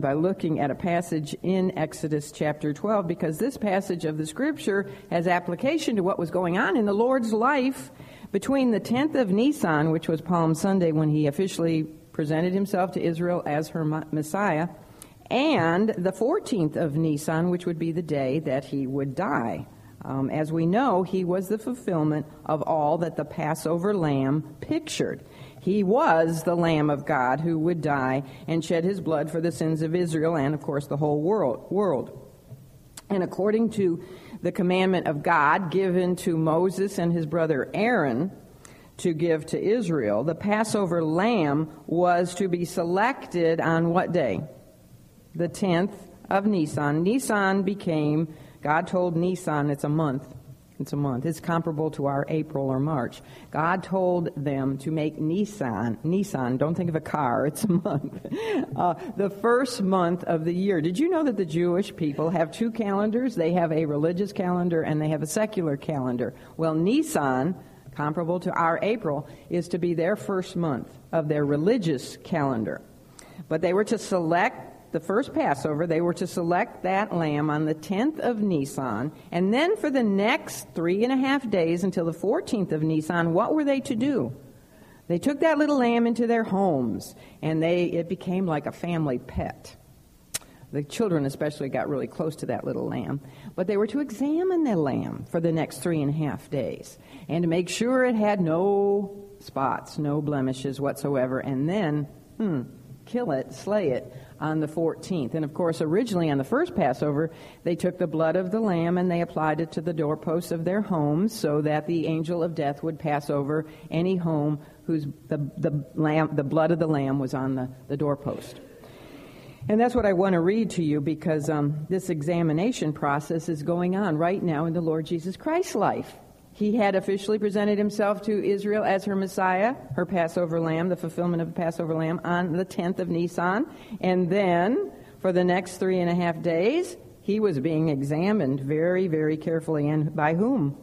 by looking at a passage in Exodus chapter 12 because this passage of the scripture has application to what was going on in the Lord's life between the 10th of Nisan, which was Palm Sunday when he officially presented himself to Israel as her Messiah, and the 14th of Nisan, which would be the day that he would die. Um, as we know, he was the fulfillment of all that the Passover lamb pictured. He was the Lamb of God who would die and shed his blood for the sins of Israel and, of course, the whole world. world. And according to the commandment of God given to Moses and his brother Aaron to give to Israel, the Passover lamb was to be selected on what day? The 10th of Nisan. Nisan became, God told Nisan it's a month it's a month. It's comparable to our April or March. God told them to make Nisan. Nisan, don't think of a car, it's a month. Uh, the first month of the year. Did you know that the Jewish people have two calendars? They have a religious calendar and they have a secular calendar. Well, Nisan, comparable to our April, is to be their first month of their religious calendar. But they were to select the first Passover, they were to select that lamb on the 10th of Nisan, and then for the next three and a half days until the 14th of Nisan, what were they to do? They took that little lamb into their homes, and they it became like a family pet. The children especially got really close to that little lamb. But they were to examine the lamb for the next three and a half days and to make sure it had no spots, no blemishes whatsoever, and then, hmm, kill it, slay it on the 14th. And of course, originally on the first Passover, they took the blood of the lamb and they applied it to the doorposts of their homes so that the angel of death would pass over any home whose the, the, lamb, the blood of the lamb was on the, the doorpost. And that's what I want to read to you because um, this examination process is going on right now in the Lord Jesus Christ's life. He had officially presented himself to Israel as her Messiah, her Passover lamb, the fulfillment of the Passover lamb, on the 10th of Nisan. And then, for the next three and a half days, he was being examined very, very carefully. And by whom?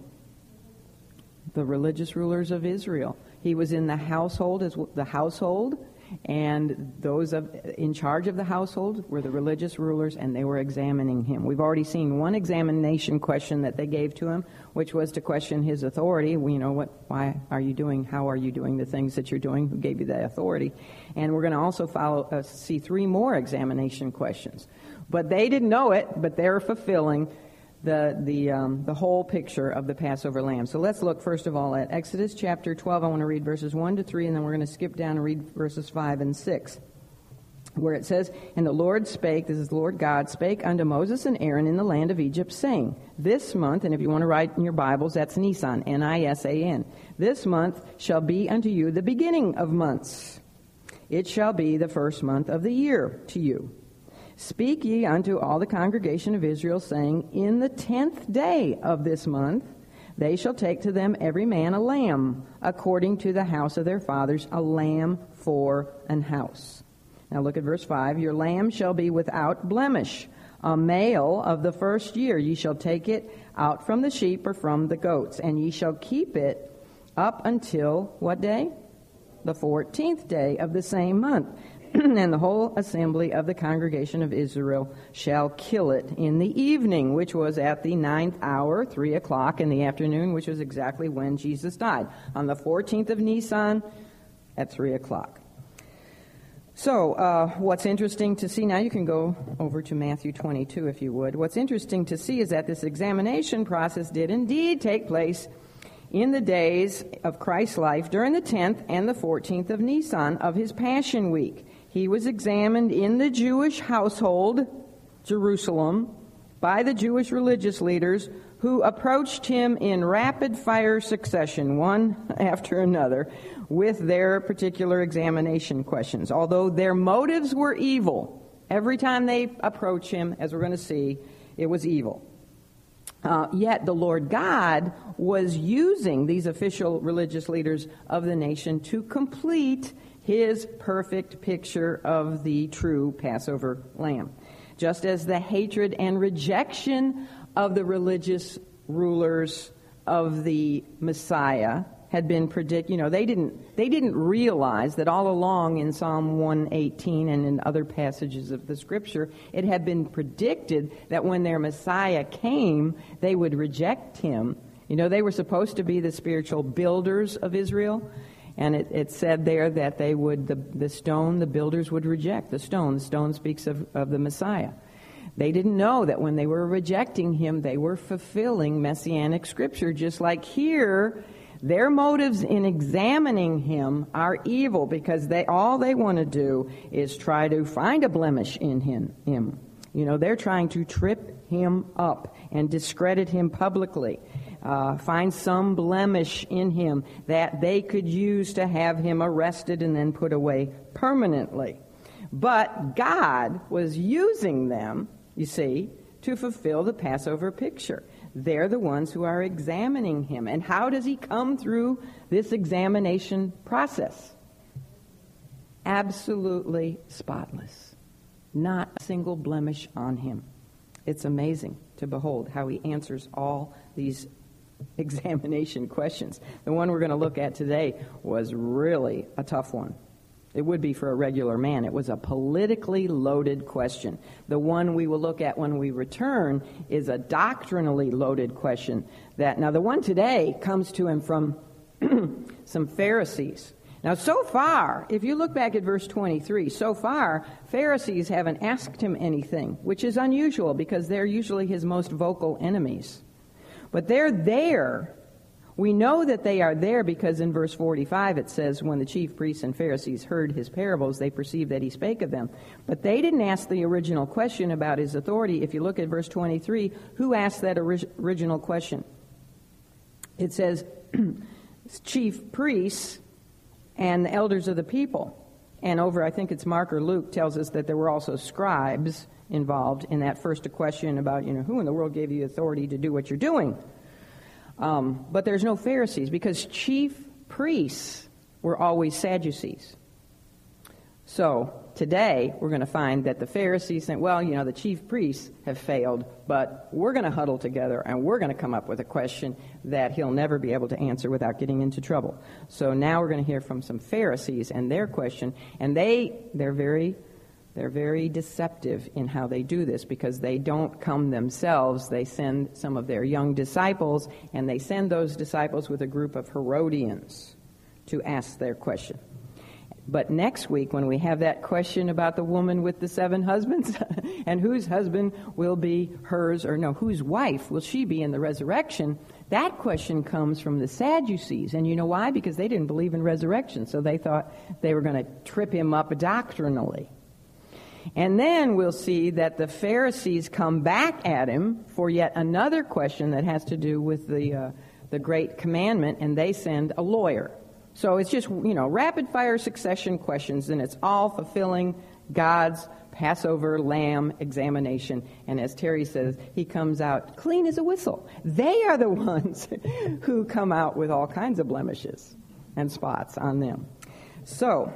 The religious rulers of Israel. He was in the household, as the household and those of, in charge of the household were the religious rulers, and they were examining him. We've already seen one examination question that they gave to him, which was to question his authority. We you know what, why are you doing, how are you doing the things that you're doing? Who gave you that authority? And we're going to also follow, uh, see three more examination questions. But they didn't know it, but they're fulfilling the, the, um, the whole picture of the Passover lamb. So let's look first of all at Exodus chapter 12. I want to read verses 1 to 3, and then we're going to skip down and read verses 5 and 6, where it says, And the Lord spake, this is the Lord God, spake unto Moses and Aaron in the land of Egypt, saying, This month, and if you want to write in your Bibles, that's Nisan, N I S A N. This month shall be unto you the beginning of months. It shall be the first month of the year to you. Speak ye unto all the congregation of Israel, saying, In the tenth day of this month they shall take to them every man a lamb, according to the house of their fathers, a lamb for an house. Now look at verse 5. Your lamb shall be without blemish, a male of the first year. Ye shall take it out from the sheep or from the goats, and ye shall keep it up until what day? The fourteenth day of the same month. and the whole assembly of the congregation of Israel shall kill it in the evening, which was at the ninth hour, three o'clock in the afternoon, which was exactly when Jesus died, on the 14th of Nisan at three o'clock. So, uh, what's interesting to see now, you can go over to Matthew 22 if you would. What's interesting to see is that this examination process did indeed take place in the days of Christ's life during the 10th and the 14th of Nisan of his Passion Week. He was examined in the Jewish household, Jerusalem, by the Jewish religious leaders who approached him in rapid fire succession, one after another, with their particular examination questions. Although their motives were evil, every time they approach him, as we're going to see, it was evil. Uh, yet the Lord God was using these official religious leaders of the nation to complete his perfect picture of the true Passover lamb. Just as the hatred and rejection of the religious rulers of the Messiah had been predict. You know, they didn't they didn't realize that all along in Psalm 118 and in other passages of the Scripture, it had been predicted that when their Messiah came, they would reject him. You know, they were supposed to be the spiritual builders of Israel. And it, it, said there that they would, the, the stone, the builders would reject the stone. The stone speaks of, of the Messiah. They didn't know that when they were rejecting him, they were fulfilling messianic scripture, just like here. Their motives in examining him are evil because they all they want to do is try to find a blemish in him. him. You know, they're trying to trip him up and discredit him publicly uh, find some blemish in him that they could use to have him arrested and then put away permanently. But God was using them, you see, to fulfill the Passover picture. They're the ones who are examining him. And how does he come through this examination process? Absolutely spotless. Not a single blemish on him. It's amazing to behold how he answers all these examination questions. The one we're going to look at today was really a tough one. It would be for a regular man. It was a politically loaded question. The one we will look at when we return is a doctrinally loaded question. That now the one today comes to him from some Pharisees. Now, so far, if you look back at verse 23, so far, Pharisees haven't asked him anything, which is unusual because they're usually his most vocal enemies. But they're there. We know that they are there because in verse 45 it says, When the chief priests and Pharisees heard his parables, they perceived that he spake of them. But they didn't ask the original question about his authority. If you look at verse 23, who asked that original question? It says, Chief priests and elders of the people. And over, I think it's Mark or Luke, tells us that there were also scribes involved in that first question about, you know, who in the world gave you authority to do what you're doing? Um, but there's no Pharisees because chief priests were always Sadducees. So today we're going to find that the Pharisees think, well, you know, the chief priests have failed, but we're going to huddle together and we're going to come up with a question that he'll never be able to answer without getting into trouble. So now we're going to hear from some Pharisees and their question, and they they're very they're very deceptive in how they do this because they don't come themselves. They send some of their young disciples, and they send those disciples with a group of Herodians to ask their question. But next week, when we have that question about the woman with the seven husbands, and whose husband will be hers, or no, whose wife will she be in the resurrection, that question comes from the Sadducees. And you know why? Because they didn't believe in resurrection, so they thought they were going to trip him up doctrinally. And then we'll see that the Pharisees come back at him for yet another question that has to do with the, uh, the great commandment, and they send a lawyer. So it's just, you know, rapid fire succession questions, and it's all fulfilling God's Passover lamb examination. And as Terry says, he comes out clean as a whistle. They are the ones who come out with all kinds of blemishes and spots on them. So,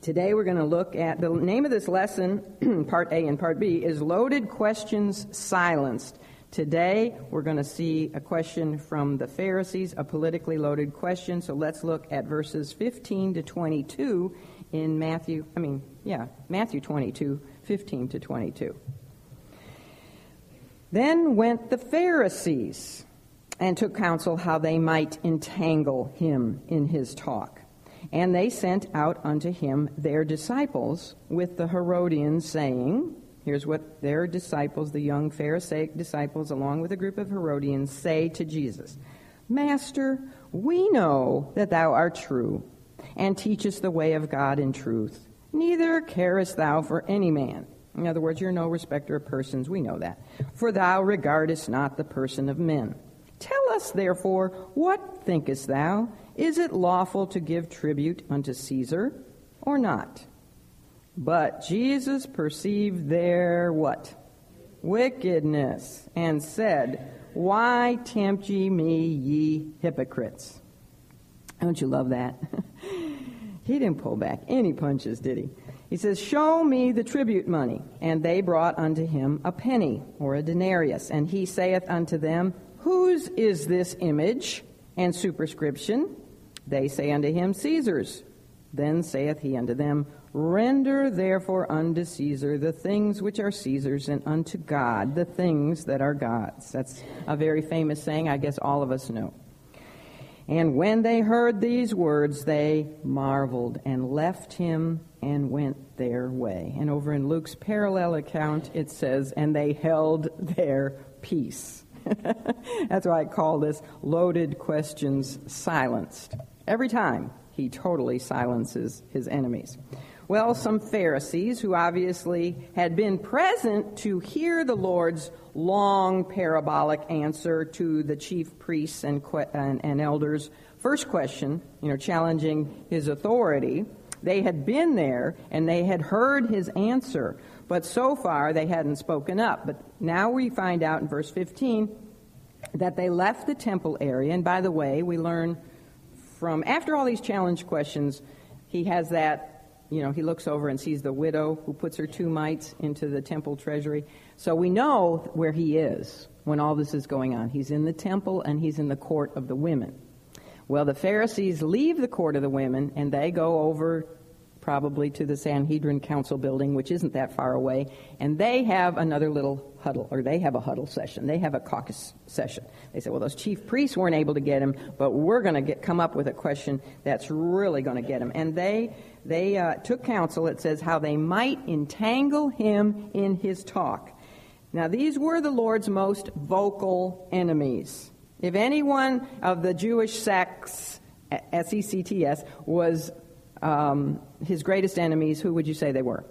Today we're going to look at the name of this lesson, part A and part B, is Loaded Questions Silenced. Today we're going to see a question from the Pharisees, a politically loaded question. So let's look at verses 15 to 22 in Matthew, I mean, yeah, Matthew 22, 15 to 22. Then went the Pharisees and took counsel how they might entangle him in his talk. And they sent out unto him their disciples with the Herodians, saying, Here's what their disciples, the young Pharisaic disciples, along with a group of Herodians, say to Jesus Master, we know that thou art true, and teachest the way of God in truth. Neither carest thou for any man. In other words, you're no respecter of persons. We know that. For thou regardest not the person of men. Tell us, therefore, what thinkest thou? Is it lawful to give tribute unto Caesar or not? But Jesus perceived their what? Wickedness, and said, Why tempt ye me, ye hypocrites? Don't you love that? he didn't pull back any punches, did he? He says, Show me the tribute money. And they brought unto him a penny, or a denarius. And he saith unto them, Whose is this image And superscription, they say unto him, Caesar's. Then saith he unto them, Render therefore unto Caesar the things which are Caesar's, and unto God the things that are God's. That's a very famous saying, I guess all of us know. And when they heard these words, they marveled and left him and went their way. And over in Luke's parallel account, it says, And they held their peace. That's why I call this loaded questions silenced. Every time he totally silences his enemies. Well, some Pharisees who obviously had been present to hear the Lord's long parabolic answer to the chief priests and, and, and elders' first question, you know, challenging his authority. They had been there and they had heard his answer, but so far they hadn't spoken up. But now we find out in verse 15 that they left the temple area. And by the way, we learn from, after all these challenge questions, he has that you know, he looks over and sees the widow who puts her two mites into the temple treasury. So we know where he is when all this is going on. He's in the temple and he's in the court of the women. Well, the Pharisees leave the court of the women and they go over probably to the Sanhedrin Council building, which isn't that far away, and they have another little huddle, or they have a huddle session. They have a caucus session. They say, well, those chief priests weren't able to get him, but we're going to come up with a question that's really going to get him. And they they uh, took counsel. It says how they might entangle him in his talk. Now, these were the Lord's most vocal enemies. If anyone of the Jewish sects, S E C T S, was um, his greatest enemies, who would you say they were?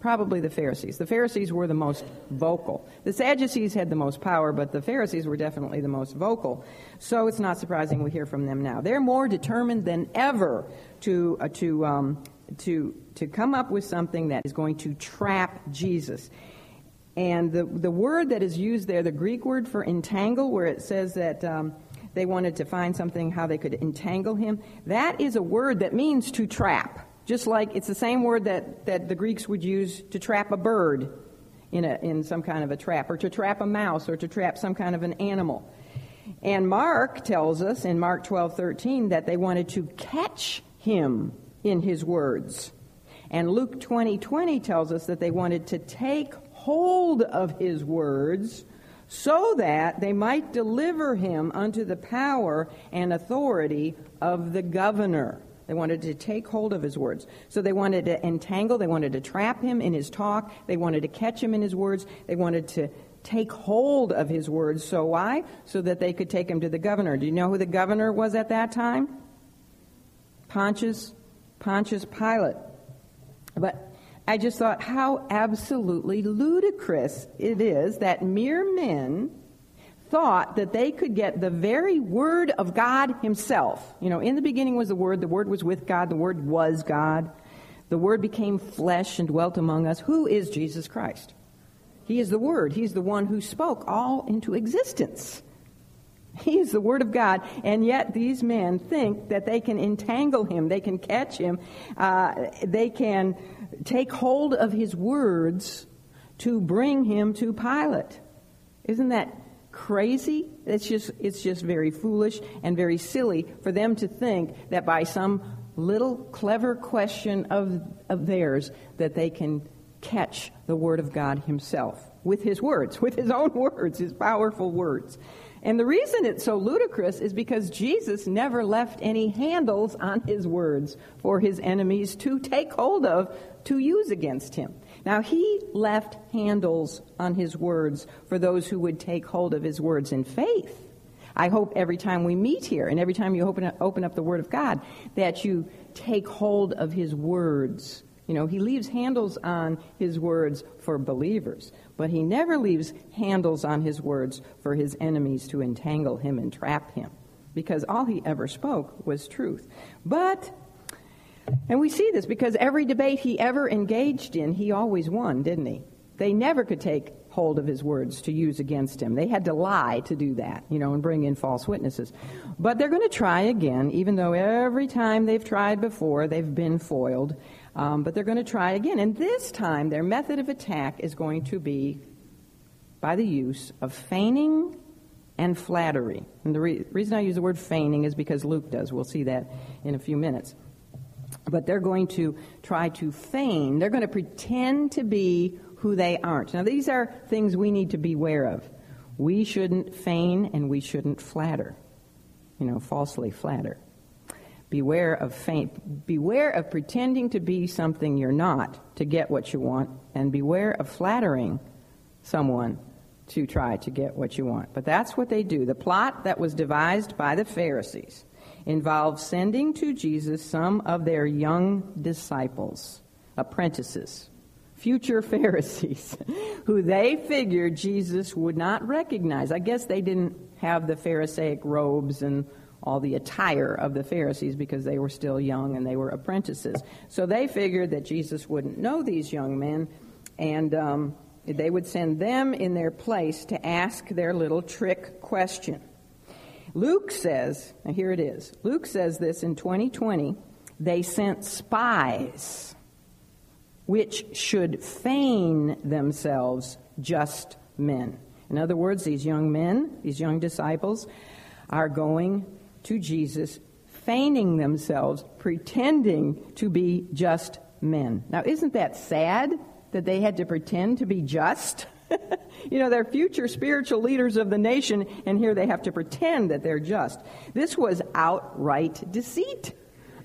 Probably the Pharisees. The Pharisees were the most vocal. The Sadducees had the most power, but the Pharisees were definitely the most vocal. So it's not surprising we hear from them now. They're more determined than ever to, uh, to, um, to, to come up with something that is going to trap Jesus. And the, the word that is used there, the Greek word for entangle, where it says that. Um, they wanted to find something how they could entangle him. That is a word that means to trap. Just like it's the same word that, that the Greeks would use to trap a bird in, a, in some kind of a trap, or to trap a mouse, or to trap some kind of an animal. And Mark tells us in Mark 12 13 that they wanted to catch him in his words. And Luke 20 20 tells us that they wanted to take hold of his words so that they might deliver him unto the power and authority of the governor. They wanted to take hold of his words. So they wanted to entangle, they wanted to trap him in his talk, they wanted to catch him in his words, they wanted to take hold of his words. So why? So that they could take him to the governor. Do you know who the governor was at that time? Pontius Pontius Pilate. But I just thought how absolutely ludicrous it is that mere men thought that they could get the very Word of God Himself. You know, in the beginning was the Word, the Word was with God, the Word was God. The Word became flesh and dwelt among us. Who is Jesus Christ? He is the Word. He's the one who spoke all into existence. He is the Word of God, and yet these men think that they can entangle him, they can catch him, uh, they can take hold of his words to bring him to Pilate. Isn't that crazy? It's just, it's just very foolish and very silly for them to think that by some little clever question of, of theirs that they can catch the Word of God Himself with His words, with His own words, His powerful words. And the reason it's so ludicrous is because Jesus never left any handles on his words for his enemies to take hold of to use against him. Now, he left handles on his words for those who would take hold of his words in faith. I hope every time we meet here and every time you open up, open up the Word of God that you take hold of his words. You know, he leaves handles on his words for believers. But he never leaves handles on his words for his enemies to entangle him and trap him, because all he ever spoke was truth. But, and we see this because every debate he ever engaged in, he always won, didn't he? They never could take hold of his words to use against him. They had to lie to do that, you know, and bring in false witnesses. But they're going to try again, even though every time they've tried before, they've been foiled. Um, but they're going to try again. And this time, their method of attack is going to be by the use of feigning and flattery. And the re- reason I use the word feigning is because Luke does. We'll see that in a few minutes. But they're going to try to feign, they're going to pretend to be who they aren't. Now, these are things we need to beware of. We shouldn't feign and we shouldn't flatter, you know, falsely flatter. Beware of feign, beware of pretending to be something you're not to get what you want, and beware of flattering someone to try to get what you want. But that's what they do. The plot that was devised by the Pharisees involved sending to Jesus some of their young disciples, apprentices, future Pharisees, who they figured Jesus would not recognize. I guess they didn't have the Pharisaic robes and all the attire of the Pharisees because they were still young and they were apprentices. So they figured that Jesus wouldn't know these young men, and um, they would send them in their place to ask their little trick question. Luke says, now here it is. Luke says this in 2020 they sent spies which should feign themselves just men. In other words, these young men, these young disciples, are going to Jesus feigning themselves, pretending to be just men. Now, isn't that sad? that they had to pretend to be just. you know, they're future spiritual leaders of the nation, and here they have to pretend that they're just. This was outright deceit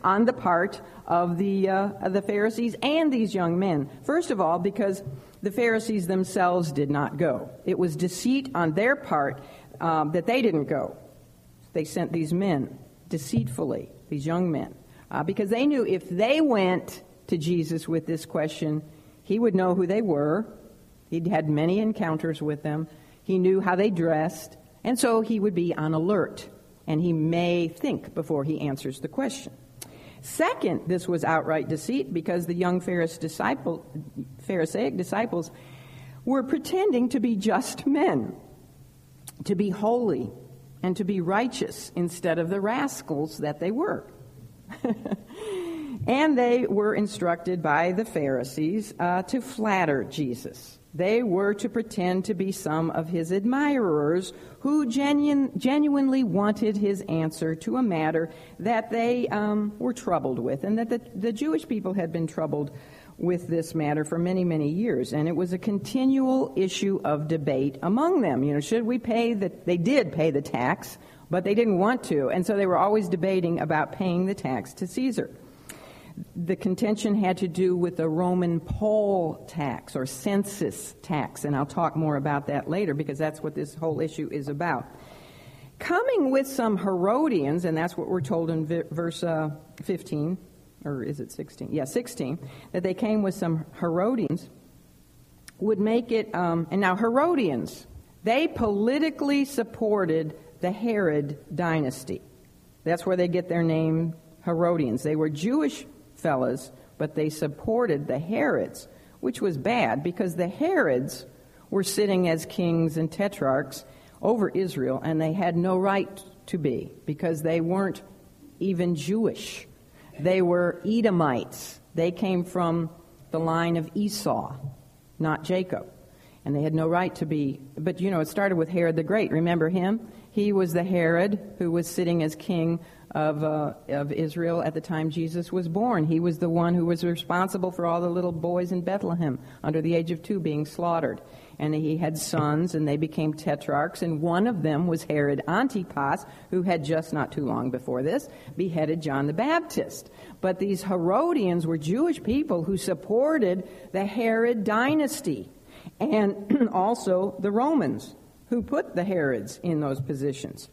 on the part of the, uh, of the Pharisees and these young men. First of all, because the Pharisees themselves did not go. It was deceit on their part um, that they didn't go. They sent these men deceitfully, these young men, uh, because they knew if they went to Jesus with this question, he would know who they were. He'd had many encounters with them. He knew how they dressed. And so he would be on alert. And he may think before he answers the question. Second, this was outright deceit because the young disciple, Pharisaic disciples were pretending to be just men, to be holy, and to be righteous instead of the rascals that they were. And they were instructed by the Pharisees uh, to flatter Jesus. They were to pretend to be some of his admirers who genu- genuinely wanted his answer to a matter that they um, were troubled with, and that the, the Jewish people had been troubled with this matter for many, many years. And it was a continual issue of debate among them. You know, should we pay the, they did pay the tax, but they didn't want to. And so they were always debating about paying the tax to Caesar. The contention had to do with the Roman poll tax or census tax, and I'll talk more about that later because that's what this whole issue is about. Coming with some Herodians, and that's what we're told in verse uh, 15, or is it 16? Yeah, 16, that they came with some Herodians, would make it, um, and now Herodians, they politically supported the Herod dynasty. That's where they get their name, Herodians. They were Jewish fellas, but they supported the Herods, which was bad because the Herods were sitting as kings and tetrarchs over Israel, and they had no right to be because they weren't even Jewish. They were Edomites. They came from the line of Esau, not Jacob. And they had no right to be. But you know, it started with Herod the Great. Remember him? He was the Herod who was sitting as king of, uh, of Israel at the time Jesus was born. He was the one who was responsible for all the little boys in Bethlehem under the age of two being slaughtered. And he had sons, and they became tetrarchs, and one of them was Herod Antipas, who had just not too long before this beheaded John the Baptist. But these Herodians were Jewish people who supported the Herod dynasty and also the Romans who put the Herods in those positions.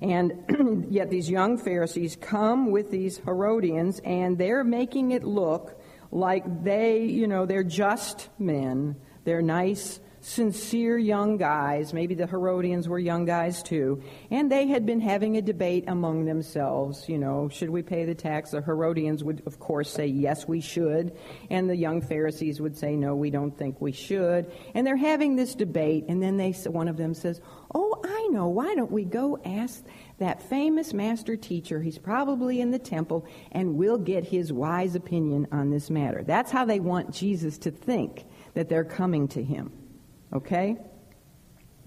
And yet these young Pharisees come with these Herodians and they're making it look like they, you know, they're just men. They're nice, sincere young guys. Maybe the Herodians were young guys too. And they had been having a debate among themselves. You know, should we pay the tax? The Herodians would, of course, say, yes, we should. And the young Pharisees would say, no, we don't think we should. And they're having this debate. And then they, one of them says, oh, I know. Why don't we go ask that famous master teacher? He's probably in the temple, and we'll get his wise opinion on this matter. That's how they want Jesus to think that they're coming to him. Okay?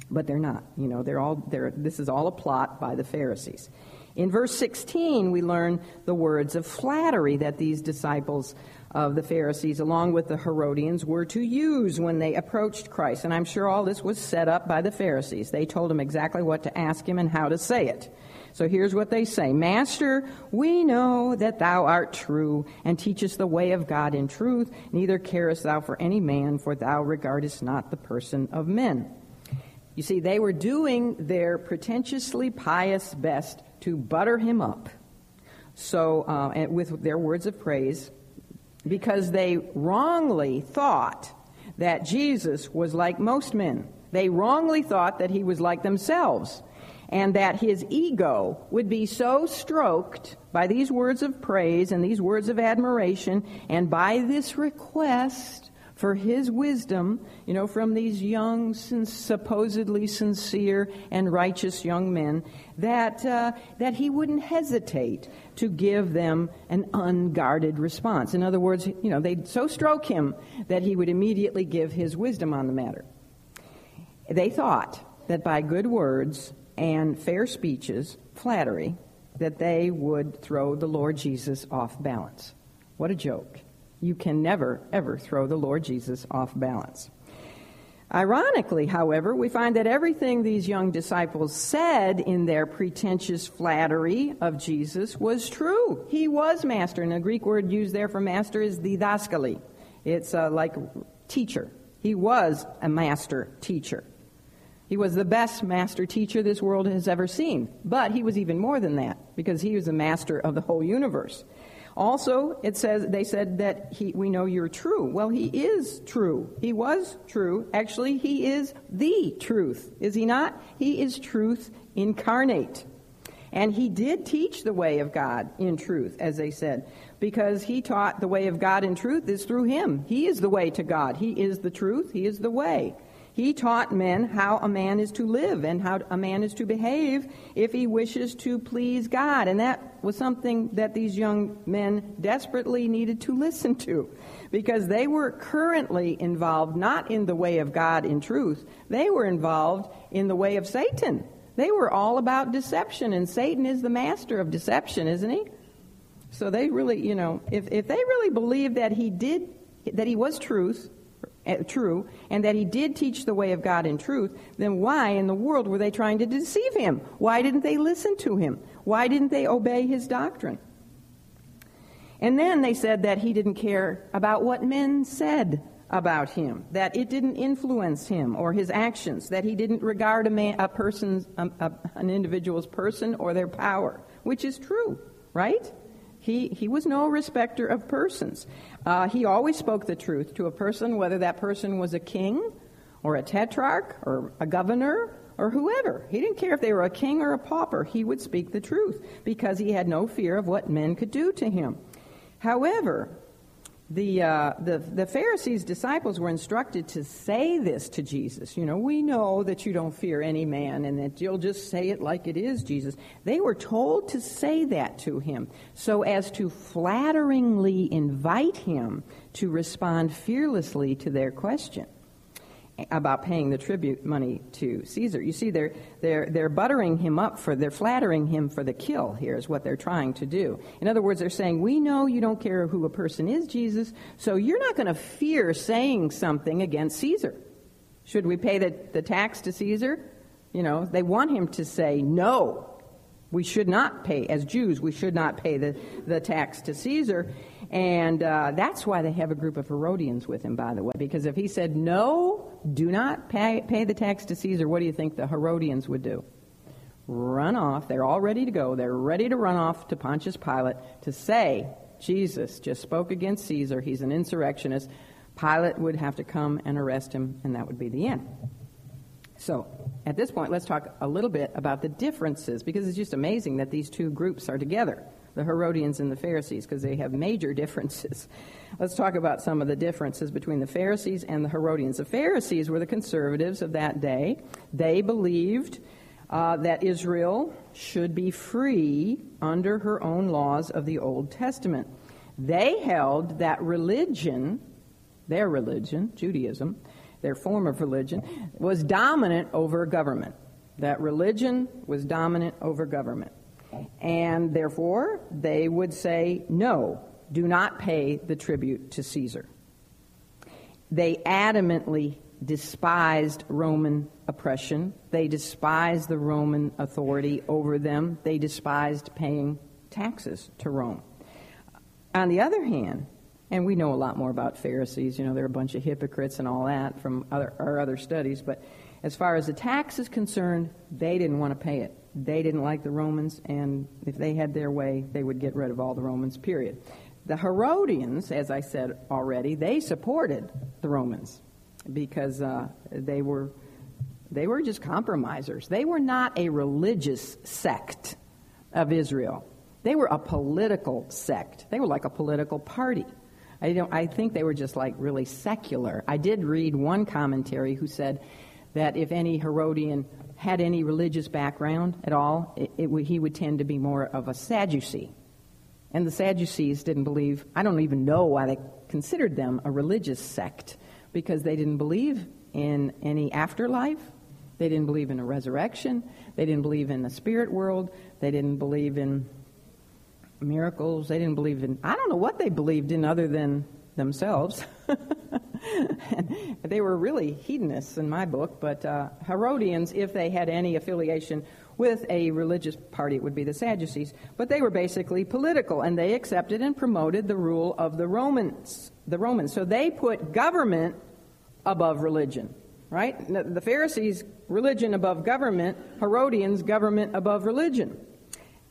But they're not. You know, they're all, they're, this is all a plot by the Pharisees. In verse 16, we learn the words of flattery that these disciples of the Pharisees, along with the Herodians, were to use when they approached Christ. And I'm sure all this was set up by the Pharisees. They told him exactly what to ask him and how to say it. So here's what they say Master, we know that thou art true, and teachest the way of God in truth. Neither carest thou for any man, for thou regardest not the person of men. You see, they were doing their pretentiously pious best to butter him up. So, uh, with their words of praise, because they wrongly thought that Jesus was like most men. They wrongly thought that he was like themselves and that his ego would be so stroked by these words of praise and these words of admiration and by this request for his wisdom, you know, from these young, supposedly sincere and righteous young men, that, uh, that he wouldn't hesitate to give them an unguarded response. In other words, you know, they'd so stroke him that he would immediately give his wisdom on the matter. They thought that by good words and fair speeches, flattery, that they would throw the Lord Jesus off balance. What a joke. You can never, ever throw the Lord Jesus off balance. Ironically, however, we find that everything these young disciples said in their pretentious flattery of Jesus was true. He was master, and the Greek word used there for master is didaskali. It's uh, like teacher. He was a master teacher. He was the best master teacher this world has ever seen. But he was even more than that because he was a master of the whole universe. Also, it says they said that he, we know you're true. Well, he is true. He was true. Actually, he is the truth. Is he not? He is truth incarnate. And he did teach the way of God in truth, as they said, because he taught the way of God in truth is through him. He is the way to God. He is the truth. He is the way. He taught men how a man is to live and how a man is to behave if he wishes to please God. And that was something that these young men desperately needed to listen to because they were currently involved not in the way of God in truth, they were involved in the way of Satan. They were all about deception, and Satan is the master of deception, isn't he? So they really, you know, if, if they really believed that he did, that he was truth, uh, true, and that he did teach the way of God in truth, then why in the world were they trying to deceive him? Why didn't they listen to him? Why didn't they obey his doctrine? And then they said that he didn't care about what men said about him, that it didn't influence him or his actions, that he didn't regard a, man, a person's, a, a, an individual's person or their power, which is true, right? He, he was no respecter of persons. Uh, he always spoke the truth to a person, whether that person was a king or a tetrarch or a governor or whoever. He didn't care if they were a king or a pauper. He would speak the truth because he had no fear of what men could do to him. However, the, uh, the, the Pharisees' disciples were instructed to say this to Jesus. You know, we know that you don't fear any man and that you'll just say it like it is, Jesus. They were told to say that to him so as to flatteringly invite him to respond fearlessly to their question about paying the tribute money to Caesar. You see, they're, they're, they're buttering him up for, they're flattering him for the kill here, is what they're trying to do. In other words, they're saying, We know you don't care who a person is, Jesus, so you're not going to fear saying something against Caesar. Should we pay the, the tax to Caesar? You know, they want him to say, No, we should not pay, as Jews, we should not pay the, the tax to Caesar. And uh, that's why they have a group of Herodians with him, by the way, because if he said, no, do not pay, pay the tax to Caesar, what do you think the Herodians would do? Run off. They're all ready to go. They're ready to run off to Pontius Pilate to say, Jesus just spoke against Caesar. He's an insurrectionist. Pilate would have to come and arrest him, and that would be the end. So, at this point, let's talk a little bit about the differences, because it's just amazing that these two groups are together the Herodians and the Pharisees because they have major differences. Let's talk about some of the differences between the Pharisees and the Herodians. The Pharisees were the conservatives of that day. They believed uh, that Israel should be free under her own laws of the Old Testament. They held that religion, their religion, Judaism, their form of religion, was dominant over government. That religion was dominant over government. And therefore, they would say, no, do not pay the tribute to Caesar. They adamantly despised Roman oppression. They despised the Roman authority over them. They despised paying taxes to Rome. On the other hand, and we know a lot more about Pharisees, you know, they're a bunch of hypocrites and all that from other, our other studies, but as far as the tax is concerned, they didn't want to pay it. They didn't like the Romans, and if they had their way, they would get rid of all the Romans, period. The Herodians, as I said already, they supported the Romans because uh, they were they were just compromisers. They were not a religious sect of Israel. They were a political sect. They were like a political party. I, don't, I think they were just like really secular. I did read one commentary who said that if any Herodian had any religious background at all, it, it, he would tend to be more of a Sadducee. And the Sadducees didn't believe, I don't even know why they considered them a religious sect, because they didn't believe in any afterlife. They didn't believe in a resurrection. They didn't believe in the spirit world. They didn't believe in miracles. They didn't believe in, I don't know what they believed in other than themselves. they were really hedonists in my book, but uh, Herodians, if they had any affiliation with a religious party, it would be the Sadducees. But they were basically political, and they accepted and promoted the rule of the Romans. The Romans. So they put government above religion, right? The Pharisees, religion above government. Herodians, government above religion.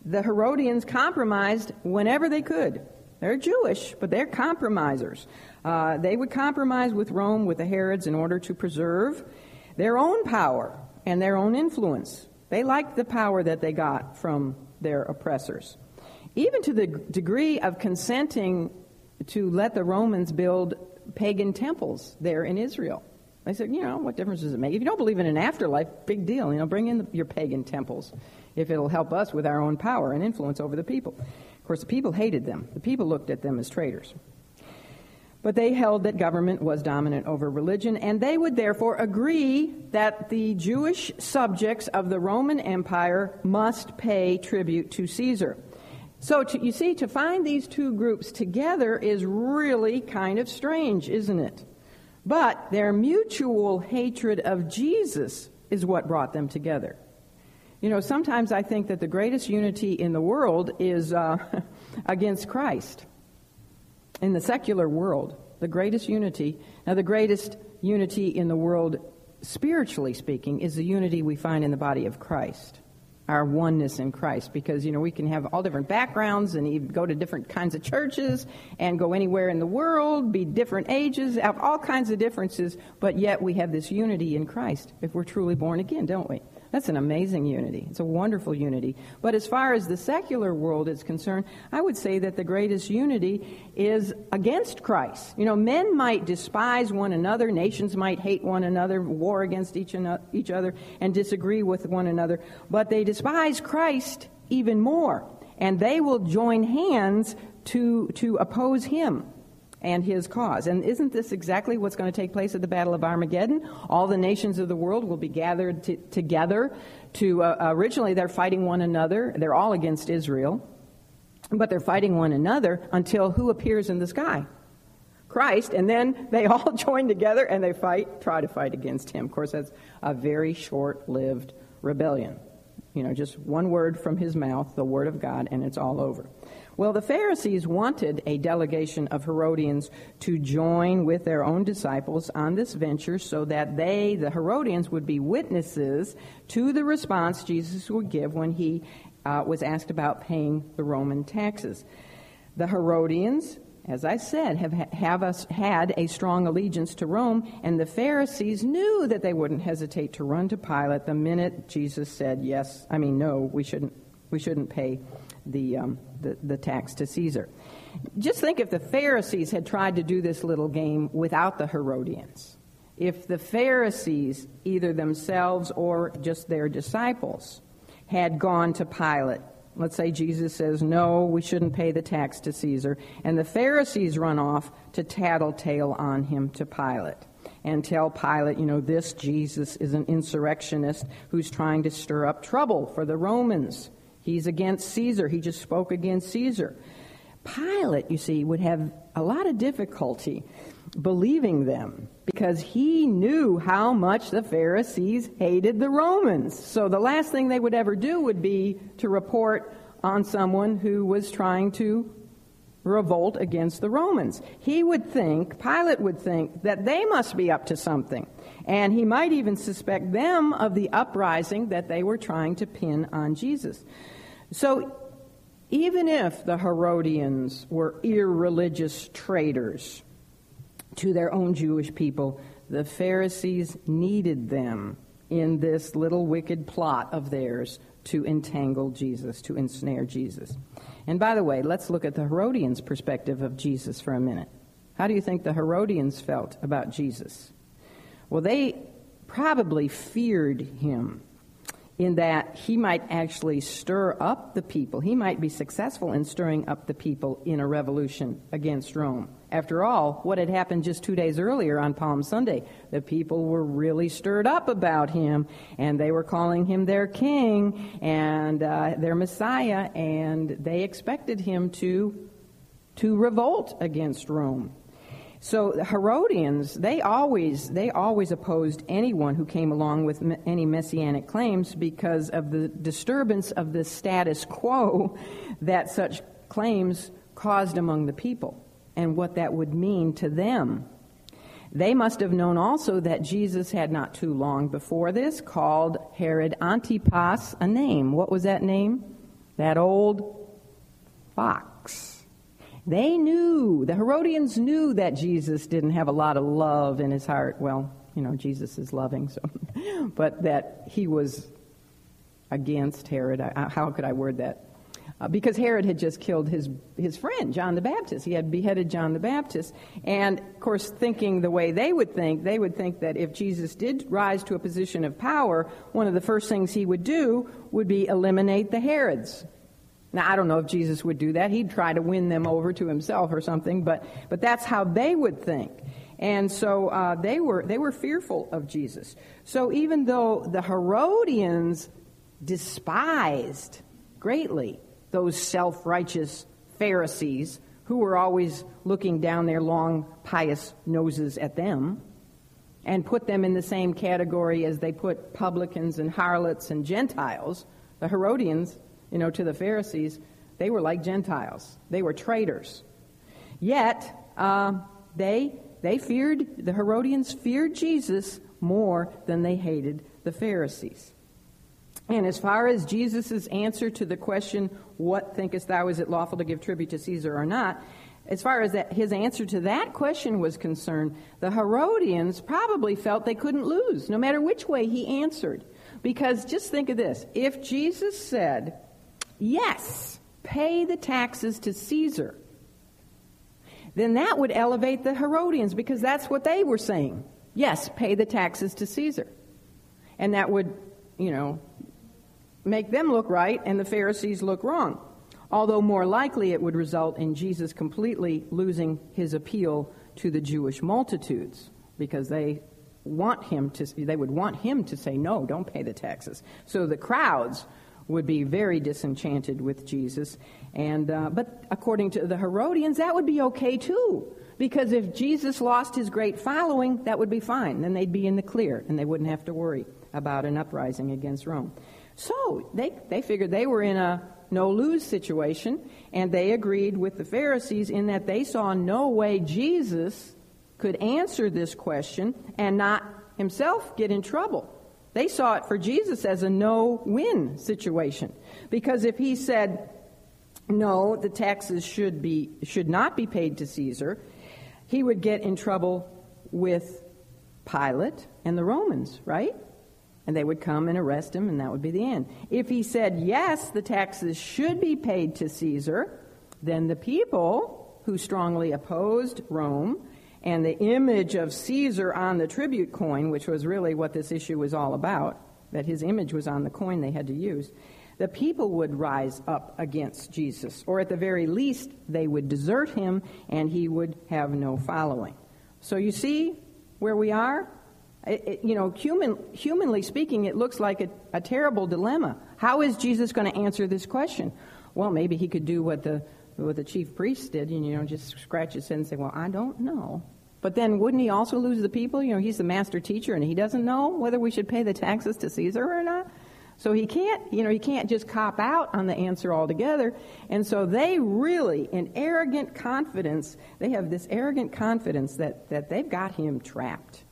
The Herodians compromised whenever they could. They're Jewish, but they're compromisers. Uh, they would compromise with Rome, with the Herods, in order to preserve their own power and their own influence. They liked the power that they got from their oppressors. Even to the degree of consenting to let the Romans build pagan temples there in Israel. They said, you know, what difference does it make? If you don't believe in an afterlife, big deal. You know, bring in the, your pagan temples if it'll help us with our own power and influence over the people. Of course, the people hated them. The people looked at them as traitors. But they held that government was dominant over religion, and they would therefore agree that the Jewish subjects of the Roman Empire must pay tribute to Caesar. So, to, you see, to find these two groups together is really kind of strange, isn't it? But their mutual hatred of Jesus is what brought them together. You know, sometimes I think that the greatest unity in the world is uh, against Christ. In the secular world, the greatest unity, now the greatest unity in the world, spiritually speaking, is the unity we find in the body of Christ our oneness in Christ because you know we can have all different backgrounds and go to different kinds of churches and go anywhere in the world be different ages have all kinds of differences but yet we have this unity in Christ if we're truly born again don't we that's an amazing unity. It's a wonderful unity. But as far as the secular world is concerned, I would say that the greatest unity is against Christ. You know, men might despise one another, nations might hate one another, war against each, each other, and disagree with one another, but they despise Christ even more. And they will join hands to, to oppose him and his cause. And isn't this exactly what's going to take place at the Battle of Armageddon? All the nations of the world will be gathered t- together to, uh, originally, they're fighting one another. They're all against Israel, but they're fighting one another until who appears in the sky? Christ, and then they all join together and they fight, try to fight against him. Of course, that's a very short lived rebellion. You know, just one word from his mouth, the word of God, and it's all over. Well, the Pharisees wanted a delegation of Herodians to join with their own disciples on this venture so that they, the Herodians, would be witnesses to the response Jesus would give when he uh, was asked about paying the Roman taxes. The Herodians, as I said, have, have us, had a strong allegiance to Rome, and the Pharisees knew that they wouldn't hesitate to run to Pilate the minute Jesus said, yes, I mean, no, we shouldn't, we shouldn't pay the, um, the, the tax to Caesar. Just think if the Pharisees had tried to do this little game without the Herodians. If the Pharisees, either themselves or just their disciples, had gone to Pilate, let's say Jesus says, No, we shouldn't pay the tax to Caesar, and the Pharisees run off to tattletale on him to Pilate. and tell Pilate, you know, this Jesus is an insurrectionist who's trying to stir up trouble for the Romans. He's against Caesar. He just spoke against Caesar. Pilate, you see, would have a lot of difficulty believing them because he knew how much the Pharisees hated the Romans. So the last thing they would ever do would be to report on someone who was trying to revolt against the Romans. He would think, Pilate would think, that they must be up to something. And he might even suspect them of the uprising that they were trying to pin on Jesus. So even if the Herodians were irreligious traitors to their own Jewish people, the Pharisees needed them in this little wicked plot of theirs to entangle Jesus, to ensnare Jesus. And by the way, let's look at the Herodians' perspective of Jesus for a minute. How do you think the Herodians felt about Jesus? Well, they probably feared him in that he might actually stir up the people. He might be successful in stirring up the people in a revolution against Rome. After all, what had happened just two days earlier on Palm Sunday? The people were really stirred up about him, and they were calling him their king and uh, their Messiah, and they expected him to, to revolt against Rome. So the Herodians, they always, they always opposed anyone who came along with me- any messianic claims because of the disturbance of the status quo that such claims caused among the people and what that would mean to them. They must have known also that Jesus had not too long before this called Herod Antipas a name. What was that name? That old fox. They knew, the Herodians knew that Jesus didn't have a lot of love in his heart. Well, you know, Jesus is loving, so, but that he was against Herod. How could I word that? Uh, because Herod had just killed his, his friend, John the Baptist. He had beheaded John the Baptist. And, of course, thinking the way they would think, they would think that if Jesus did rise to a position of power, one of the first things he would do would be eliminate the Herods. Now, I don't know if Jesus would do that. He'd try to win them over to himself or something, but, but that's how they would think. And so uh, they, were, they were fearful of Jesus. So even though the Herodians despised greatly those self righteous Pharisees who were always looking down their long, pious noses at them and put them in the same category as they put publicans and harlots and Gentiles, the Herodians you know, to the Pharisees, they were like Gentiles. They were traitors. Yet, uh, they, they feared, the Herodians feared Jesus more than they hated the Pharisees. And as far as Jesus' answer to the question, What thinkest thou, is it lawful to give tribute to Caesar or not? As far as that, his answer to that question was concerned, the Herodians probably felt they couldn't lose, no matter which way he answered. Because just think of this if Jesus said, yes, pay the taxes to Caesar, then that would elevate the Herodians because that's what they were saying. Yes, pay the taxes to Caesar. And that would, you know, make them look right and the Pharisees look wrong. Although more likely it would result in Jesus completely losing his appeal to the Jewish multitudes because they want him to they would want him to say no, don't pay the taxes. So the crowds would be very disenchanted with Jesus. And, uh, but according to the Herodians, that would be okay too. Because if Jesus lost his great following, that would be fine. Then they'd be in the clear and they wouldn't have to worry about an uprising against Rome. So they, they figured they were in a no lose situation, and they agreed with the Pharisees in that they saw no way Jesus could answer this question and not himself get in trouble. They saw it for Jesus as a no win situation. Because if he said, no, the taxes should, be, should not be paid to Caesar, he would get in trouble with Pilate and the Romans, right? And they would come and arrest him, and that would be the end. If he said, yes, the taxes should be paid to Caesar, then the people who strongly opposed Rome and the image of Caesar on the tribute coin, which was really what this issue was all about, that his image was on the coin they had to use, the people would rise up against Jesus, or at the very least, they would desert him and he would have no following. So you see, where we are? It, it, you know, human, humanly speaking, it looks like a, a terrible dilemma. How is Jesus going to answer this question? Well, maybe he could do what the what the chief priest did, and you know, just scratch his head and say, "Well, I don't know." But then, wouldn't he also lose the people? You know, he's the master teacher, and he doesn't know whether we should pay the taxes to Caesar or not. So he can't, you know, he can't just cop out on the answer altogether. And so they really, in arrogant confidence, they have this arrogant confidence that, that they've got him trapped.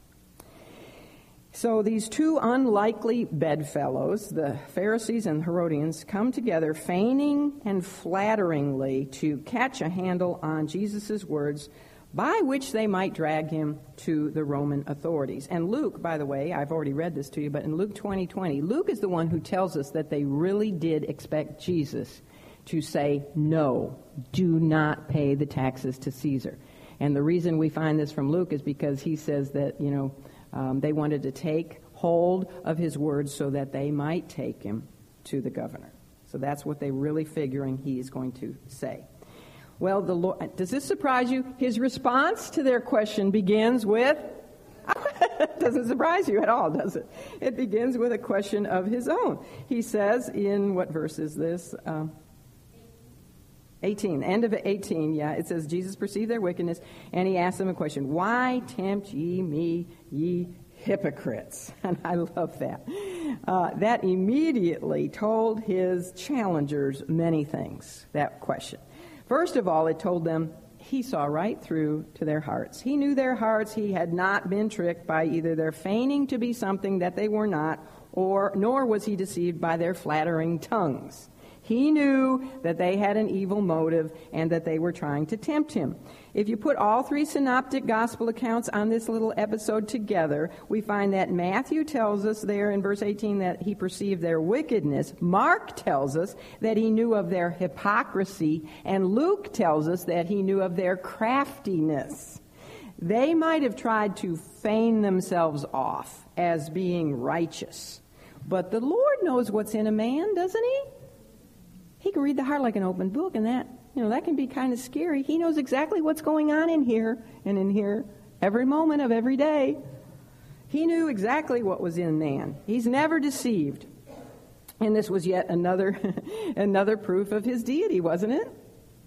So these two unlikely bedfellows, the Pharisees and Herodians, come together feigning and flatteringly to catch a handle on Jesus' words by which they might drag him to the Roman authorities. And Luke, by the way, I've already read this to you, but in Luke 20 20, Luke is the one who tells us that they really did expect Jesus to say, No, do not pay the taxes to Caesar. And the reason we find this from Luke is because he says that, you know, um, they wanted to take hold of his words so that they might take him to the governor. So that's what they're really figuring he is going to say. Well, the Lord, does this surprise you? His response to their question begins with, doesn't surprise you at all, does it? It begins with a question of his own. He says in, what verse is this? Um, 18, end of 18, yeah. It says, Jesus perceived their wickedness, and he asked them a question Why tempt ye me, ye hypocrites? And I love that. Uh, that immediately told his challengers many things, that question. First of all, it told them he saw right through to their hearts. He knew their hearts. He had not been tricked by either their feigning to be something that they were not, or nor was he deceived by their flattering tongues. He knew that they had an evil motive and that they were trying to tempt him. If you put all three synoptic gospel accounts on this little episode together, we find that Matthew tells us there in verse 18 that he perceived their wickedness. Mark tells us that he knew of their hypocrisy. And Luke tells us that he knew of their craftiness. They might have tried to feign themselves off as being righteous. But the Lord knows what's in a man, doesn't he? He can read the heart like an open book, and that, you know, that can be kind of scary. He knows exactly what's going on in here and in here every moment of every day. He knew exactly what was in man. He's never deceived. And this was yet another another proof of his deity, wasn't it?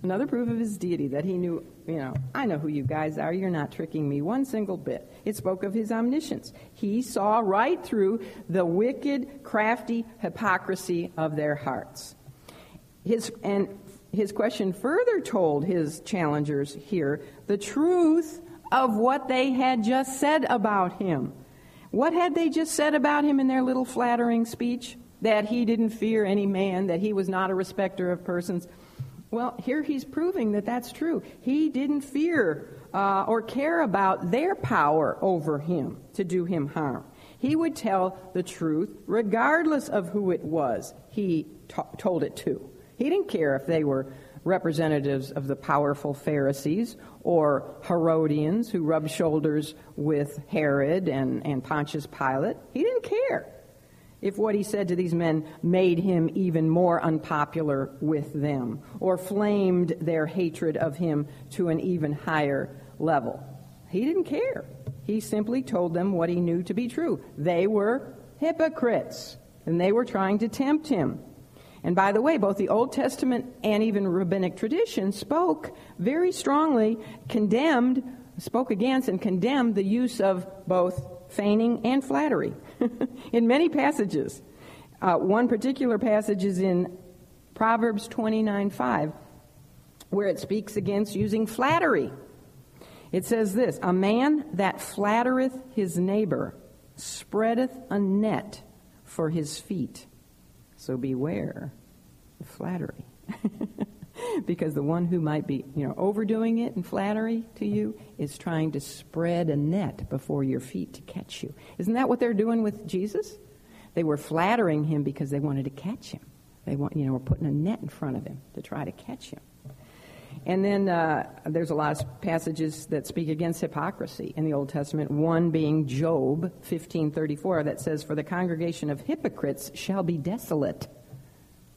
Another proof of his deity that he knew, you know, I know who you guys are. You're not tricking me one single bit. It spoke of his omniscience. He saw right through the wicked, crafty hypocrisy of their hearts. His, and his question further told his challengers here the truth of what they had just said about him. What had they just said about him in their little flattering speech? That he didn't fear any man, that he was not a respecter of persons. Well, here he's proving that that's true. He didn't fear uh, or care about their power over him to do him harm. He would tell the truth regardless of who it was he t- told it to. He didn't care if they were representatives of the powerful Pharisees or Herodians who rubbed shoulders with Herod and, and Pontius Pilate. He didn't care if what he said to these men made him even more unpopular with them or flamed their hatred of him to an even higher level. He didn't care. He simply told them what he knew to be true. They were hypocrites, and they were trying to tempt him. And by the way, both the Old Testament and even rabbinic tradition spoke very strongly, condemned, spoke against, and condemned the use of both feigning and flattery in many passages. Uh, one particular passage is in Proverbs 29 5, where it speaks against using flattery. It says this A man that flattereth his neighbor spreadeth a net for his feet. So beware of flattery. because the one who might be, you know, overdoing it in flattery to you is trying to spread a net before your feet to catch you. Isn't that what they're doing with Jesus? They were flattering him because they wanted to catch him. They want, you know, were putting a net in front of him to try to catch him. And then uh, there's a lot of passages that speak against hypocrisy in the Old Testament. One being Job 15:34 that says, "For the congregation of hypocrites shall be desolate."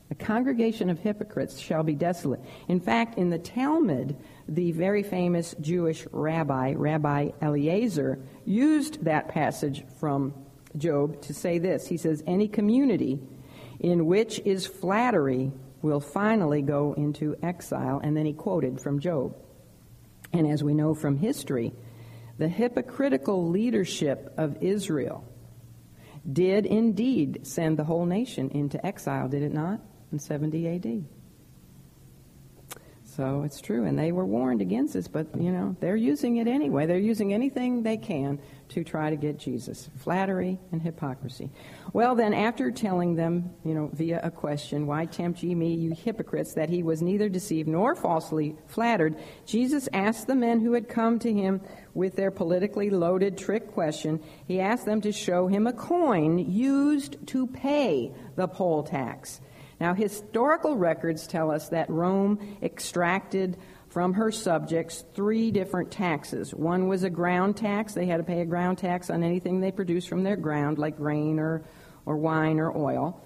The congregation of hypocrites shall be desolate. In fact, in the Talmud, the very famous Jewish rabbi, Rabbi Eliezer, used that passage from Job to say this. He says, Any community in which is flattery will finally go into exile. And then he quoted from Job. And as we know from history, the hypocritical leadership of Israel did indeed send the whole nation into exile, did it not? In 70 AD. So it's true, and they were warned against this, but you know they're using it anyway. They're using anything they can to try to get Jesus. Flattery and hypocrisy. Well, then, after telling them, you know, via a question, "Why tempt ye me, you hypocrites?" that he was neither deceived nor falsely flattered, Jesus asked the men who had come to him with their politically loaded trick question. He asked them to show him a coin used to pay the poll tax. Now, historical records tell us that Rome extracted from her subjects three different taxes. One was a ground tax. They had to pay a ground tax on anything they produced from their ground, like grain or, or wine or oil.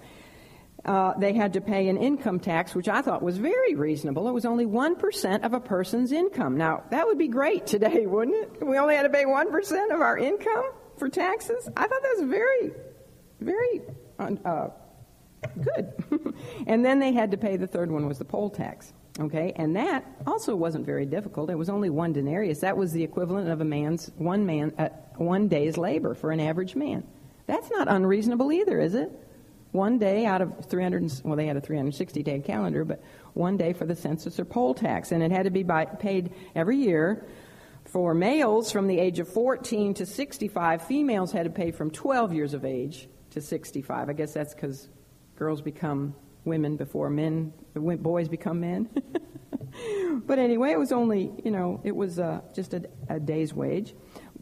Uh, they had to pay an income tax, which I thought was very reasonable. It was only 1% of a person's income. Now, that would be great today, wouldn't it? We only had to pay 1% of our income for taxes. I thought that was very, very uh, Good. and then they had to pay the third one was the poll tax. Okay, and that also wasn't very difficult. It was only one denarius. That was the equivalent of a man's one man uh, one day's labor for an average man. That's not unreasonable either, is it? One day out of 300, well, they had a 360 day calendar, but one day for the census or poll tax, and it had to be by, paid every year. For males from the age of 14 to 65, females had to pay from 12 years of age to 65. I guess that's because girls become women before men, boys become men. but anyway, it was only, you know, it was uh, just a, a day's wage.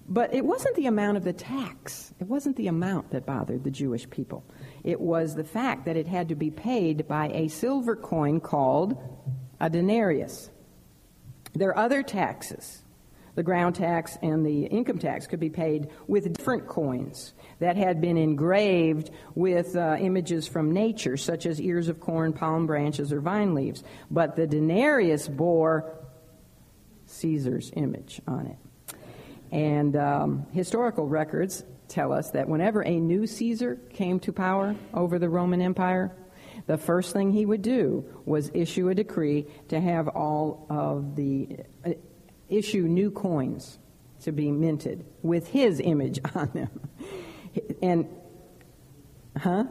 But it wasn't the amount of the tax. It wasn't the amount that bothered the Jewish people. It was the fact that it had to be paid by a silver coin called a denarius. There are other taxes. The ground tax and the income tax could be paid with different coins that had been engraved with uh, images from nature, such as ears of corn, palm branches, or vine leaves. But the denarius bore Caesar's image on it. And um, historical records tell us that whenever a new Caesar came to power over the Roman Empire, the first thing he would do was issue a decree to have all of the uh, issue new coins to be minted with his image on them and huh?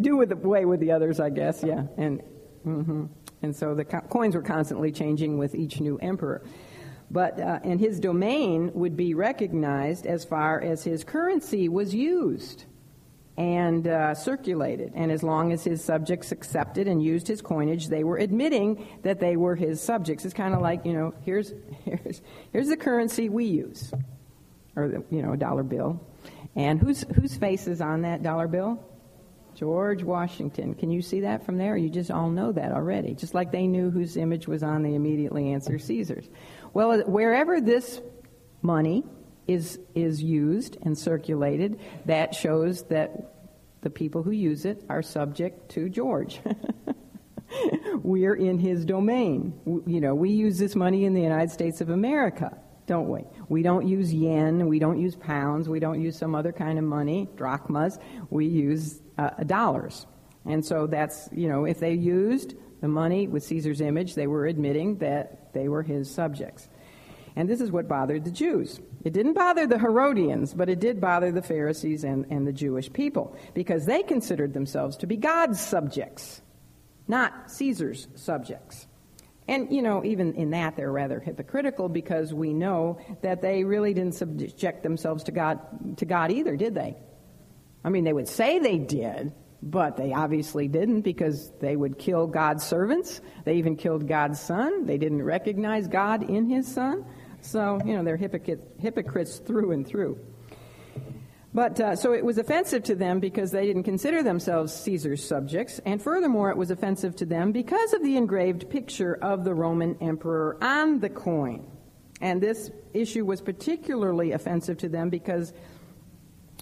Do with the way with the others, I guess. Yeah, and mm-hmm. and so the co- coins were constantly changing with each new emperor. But uh, and his domain would be recognized as far as his currency was used and uh, circulated. And as long as his subjects accepted and used his coinage, they were admitting that they were his subjects. It's kind of like, you know, here's, here's, here's the currency we use, or, the, you know, a dollar bill. And whose, whose face is on that dollar bill? George Washington. Can you see that from there? You just all know that already. Just like they knew whose image was on the immediately answer Caesar's. Well, uh, wherever this money is, is used and circulated, that shows that the people who use it are subject to George. We're in his domain. You know, we use this money in the United States of America don't we? We don't use yen, we don't use pounds, we don't use some other kind of money, drachmas. We use uh, dollars. And so that's, you know, if they used the money with Caesar's image, they were admitting that they were his subjects. And this is what bothered the Jews. It didn't bother the Herodians, but it did bother the Pharisees and, and the Jewish people because they considered themselves to be God's subjects, not Caesar's subjects. And, you know, even in that, they're rather hypocritical because we know that they really didn't subject themselves to God, to God either, did they? I mean, they would say they did, but they obviously didn't because they would kill God's servants. They even killed God's son. They didn't recognize God in his son. So, you know, they're hypocrites hypocrites through and through. But uh, so it was offensive to them because they didn't consider themselves Caesar's subjects, and furthermore, it was offensive to them because of the engraved picture of the Roman emperor on the coin. And this issue was particularly offensive to them because,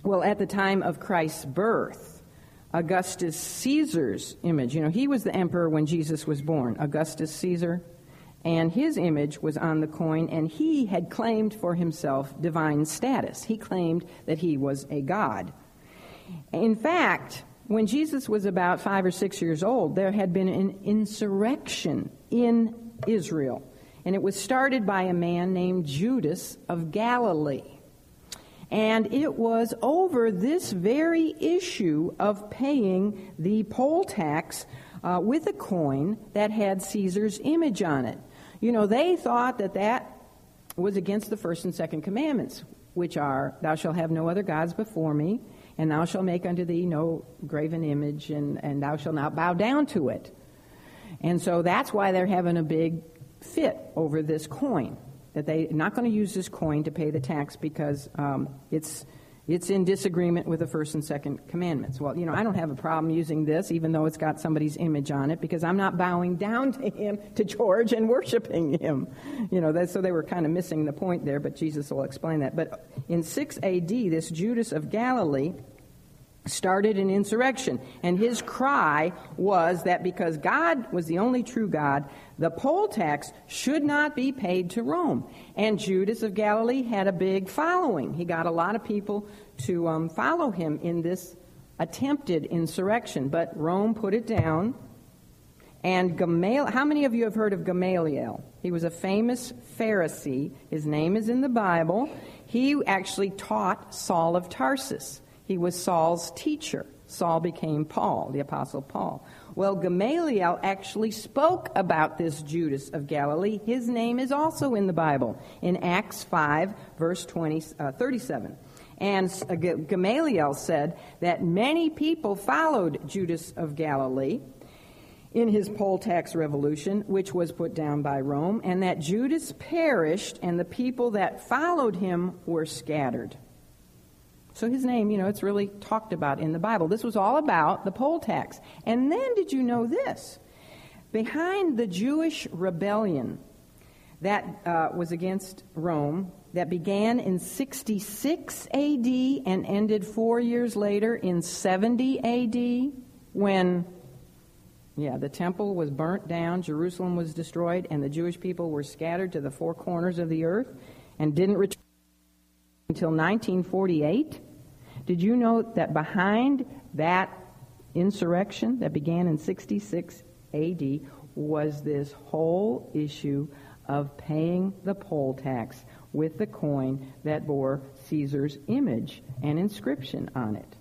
well, at the time of Christ's birth, Augustus Caesar's image, you know, he was the emperor when Jesus was born, Augustus Caesar. And his image was on the coin, and he had claimed for himself divine status. He claimed that he was a god. In fact, when Jesus was about five or six years old, there had been an insurrection in Israel, and it was started by a man named Judas of Galilee. And it was over this very issue of paying the poll tax uh, with a coin that had Caesar's image on it. You know, they thought that that was against the first and second commandments, which are, Thou shalt have no other gods before me, and thou shalt make unto thee no graven image, and, and thou shalt not bow down to it. And so that's why they're having a big fit over this coin. That they're not going to use this coin to pay the tax because um, it's it's in disagreement with the first and second commandments. Well, you know, I don't have a problem using this, even though it's got somebody's image on it, because I'm not bowing down to him, to George, and worshiping him. You know, that, so they were kind of missing the point there, but Jesus will explain that. But in 6 AD, this Judas of Galilee started an insurrection. And his cry was that because God was the only true God, the poll tax should not be paid to Rome. And Judas of Galilee had a big following. He got a lot of people to um, follow him in this attempted insurrection. But Rome put it down. And Gamaliel, how many of you have heard of Gamaliel? He was a famous Pharisee. His name is in the Bible. He actually taught Saul of Tarsus. He was Saul's teacher. Saul became Paul, the Apostle Paul. Well, Gamaliel actually spoke about this Judas of Galilee. His name is also in the Bible in Acts 5, verse 20, uh, 37. And uh, Gamaliel said that many people followed Judas of Galilee in his poll tax revolution, which was put down by Rome, and that Judas perished and the people that followed him were scattered. So his name, you know, it's really talked about in the Bible. This was all about the poll tax. And then did you know this? Behind the Jewish rebellion that uh, was against Rome, that began in 66 AD and ended four years later in 70 AD, when, yeah, the temple was burnt down, Jerusalem was destroyed, and the Jewish people were scattered to the four corners of the earth and didn't return until 1948. Did you know that behind that insurrection that began in 66 AD was this whole issue of paying the poll tax with the coin that bore Caesar's image and inscription on it.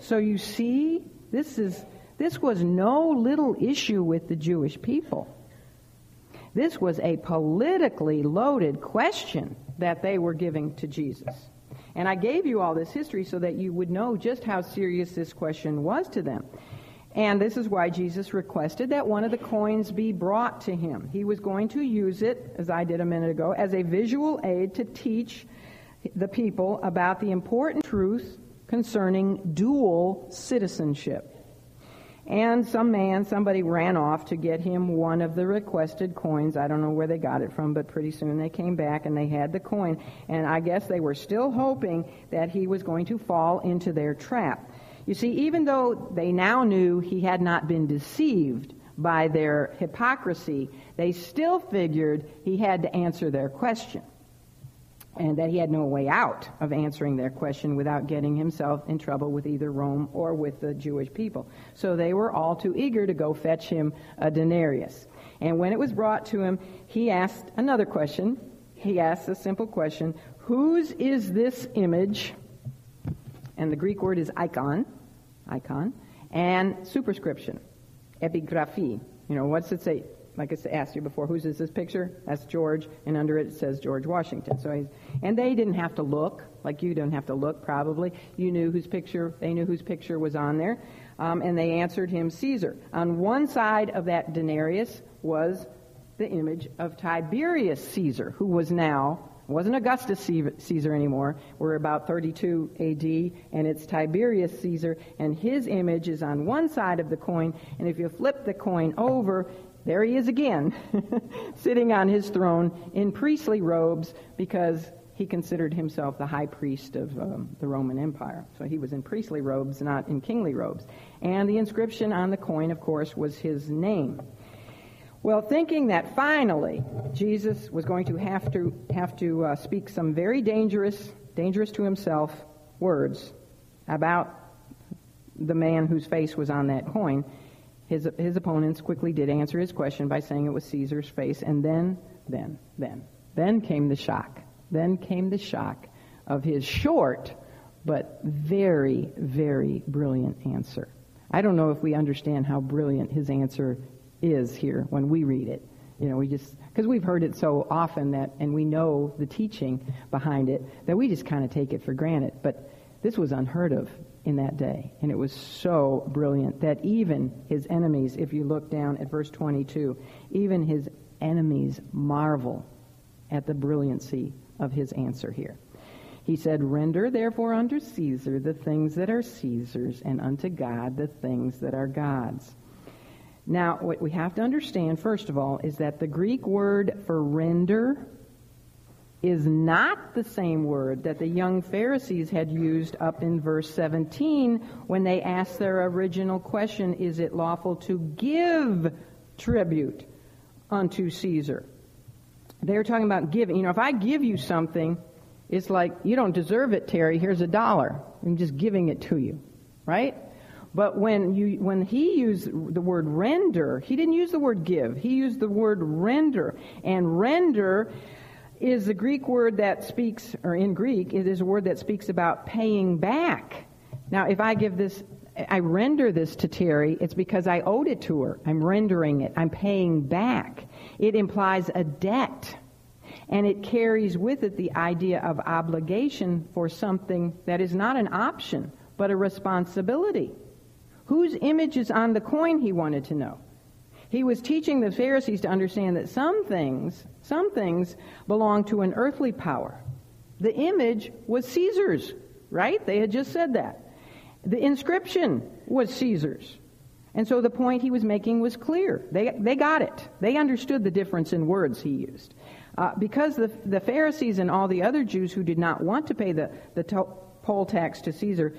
So you see, this is this was no little issue with the Jewish people. This was a politically loaded question that they were giving to Jesus. And I gave you all this history so that you would know just how serious this question was to them. And this is why Jesus requested that one of the coins be brought to him. He was going to use it, as I did a minute ago, as a visual aid to teach the people about the important truth concerning dual citizenship. And some man, somebody ran off to get him one of the requested coins. I don't know where they got it from, but pretty soon they came back and they had the coin. And I guess they were still hoping that he was going to fall into their trap. You see, even though they now knew he had not been deceived by their hypocrisy, they still figured he had to answer their question and that he had no way out of answering their question without getting himself in trouble with either Rome or with the Jewish people. So they were all too eager to go fetch him a denarius. And when it was brought to him, he asked another question. He asked a simple question Whose is this image? And the Greek word is icon, icon, and superscription, epigraphy. You know, what's it say? Like I asked you before, whose is this picture? That's George, and under it it says George Washington. So he's, and they didn't have to look, like you don't have to look probably. You knew whose picture, they knew whose picture was on there, um, and they answered him Caesar. On one side of that denarius was the image of Tiberius Caesar, who was now wasn't Augustus Caesar anymore. We're about 32 AD, and it's Tiberius Caesar, and his image is on one side of the coin. And if you flip the coin over, there he is again, sitting on his throne in priestly robes because he considered himself the high priest of um, the Roman Empire. So he was in priestly robes, not in kingly robes. And the inscription on the coin, of course, was his name. Well, thinking that finally Jesus was going to have to have to uh, speak some very dangerous, dangerous to himself words about the man whose face was on that coin, his his opponents quickly did answer his question by saying it was Caesar's face, and then, then, then, then came the shock. Then came the shock of his short but very, very brilliant answer. I don't know if we understand how brilliant his answer is here when we read it. You know, we just, because we've heard it so often that, and we know the teaching behind it, that we just kind of take it for granted. But this was unheard of in that day. And it was so brilliant that even his enemies, if you look down at verse 22, even his enemies marvel at the brilliancy of his answer here. He said, Render therefore unto Caesar the things that are Caesar's, and unto God the things that are God's. Now, what we have to understand, first of all, is that the Greek word for render is not the same word that the young Pharisees had used up in verse 17 when they asked their original question, Is it lawful to give tribute unto Caesar? They're talking about giving. You know, if I give you something, it's like, you don't deserve it, Terry. Here's a dollar. I'm just giving it to you. Right? But when you when he used the word render, he didn't use the word give. He used the word render. And render is the Greek word that speaks or in Greek, it is a word that speaks about paying back. Now, if I give this I render this to Terry, it's because I owed it to her. I'm rendering it. I'm paying back. It implies a debt and it carries with it the idea of obligation for something that is not an option, but a responsibility. Whose image is on the coin, he wanted to know. He was teaching the Pharisees to understand that some things, some things belong to an earthly power. The image was Caesar's, right? They had just said that. The inscription was Caesar's. And so the point he was making was clear. They, they got it. They understood the difference in words he used. Uh, because the, the Pharisees and all the other Jews who did not want to pay the, the to- poll tax to Caesar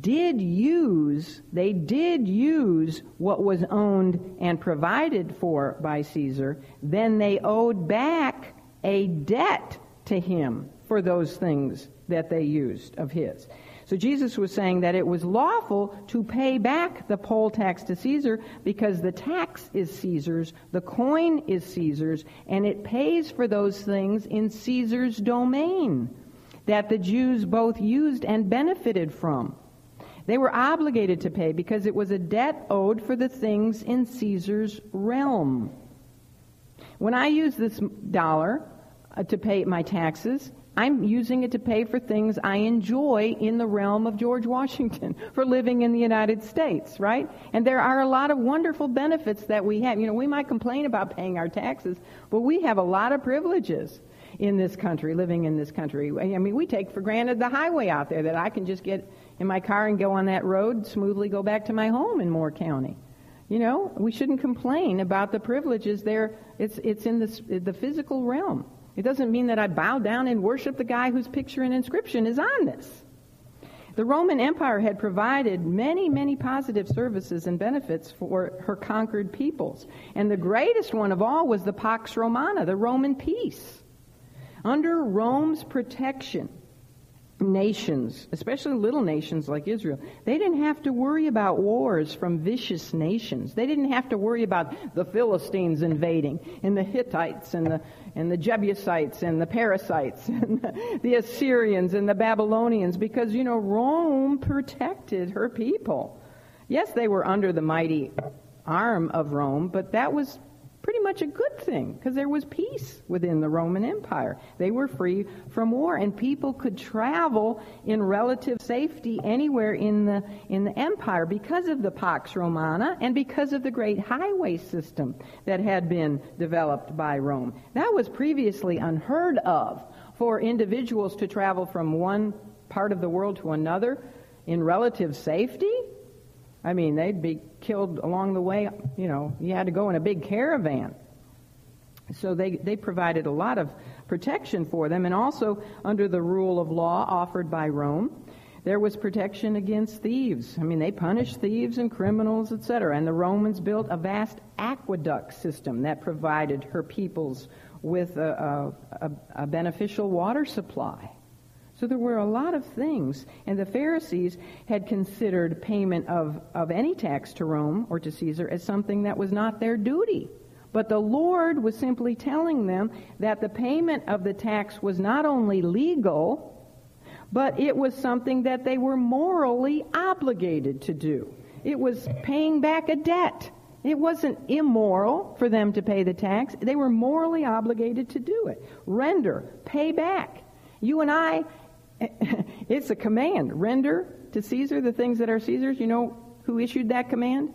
did use, they did use what was owned and provided for by Caesar, then they owed back a debt to him for those things that they used of his. So Jesus was saying that it was lawful to pay back the poll tax to Caesar because the tax is Caesar's, the coin is Caesar's, and it pays for those things in Caesar's domain that the Jews both used and benefited from. They were obligated to pay because it was a debt owed for the things in Caesar's realm. When I use this dollar uh, to pay my taxes, I'm using it to pay for things I enjoy in the realm of George Washington for living in the United States, right? And there are a lot of wonderful benefits that we have. You know, we might complain about paying our taxes, but we have a lot of privileges in this country, living in this country. I mean, we take for granted the highway out there that I can just get in my car and go on that road, smoothly go back to my home in Moore County. You know, we shouldn't complain about the privileges there. It's, it's in the, the physical realm. It doesn't mean that I bow down and worship the guy whose picture and inscription is on this. The Roman Empire had provided many, many positive services and benefits for her conquered peoples. And the greatest one of all was the Pax Romana, the Roman peace. Under Rome's protection, nations, especially little nations like Israel, they didn't have to worry about wars from vicious nations. They didn't have to worry about the Philistines invading and the Hittites and the and the Jebusites and the Parasites, and the, the Assyrians and the Babylonians because you know Rome protected her people. Yes, they were under the mighty arm of Rome, but that was pretty much a good thing because there was peace within the Roman Empire. They were free from war and people could travel in relative safety anywhere in the in the empire because of the Pax Romana and because of the great highway system that had been developed by Rome. That was previously unheard of for individuals to travel from one part of the world to another in relative safety I mean, they'd be killed along the way. You know, you had to go in a big caravan. So they, they provided a lot of protection for them, and also under the rule of law offered by Rome, there was protection against thieves. I mean, they punished thieves and criminals, etc. And the Romans built a vast aqueduct system that provided her peoples with a, a, a, beneficial water supply. So there were a lot of things. And the Pharisees had considered payment of, of any tax to Rome or to Caesar as something that was not their duty. But the Lord was simply telling them that the payment of the tax was not only legal, but it was something that they were morally obligated to do. It was paying back a debt. It wasn't immoral for them to pay the tax. They were morally obligated to do it. Render, pay back. You and I it's a command. Render to Caesar the things that are Caesar's. You know who issued that command?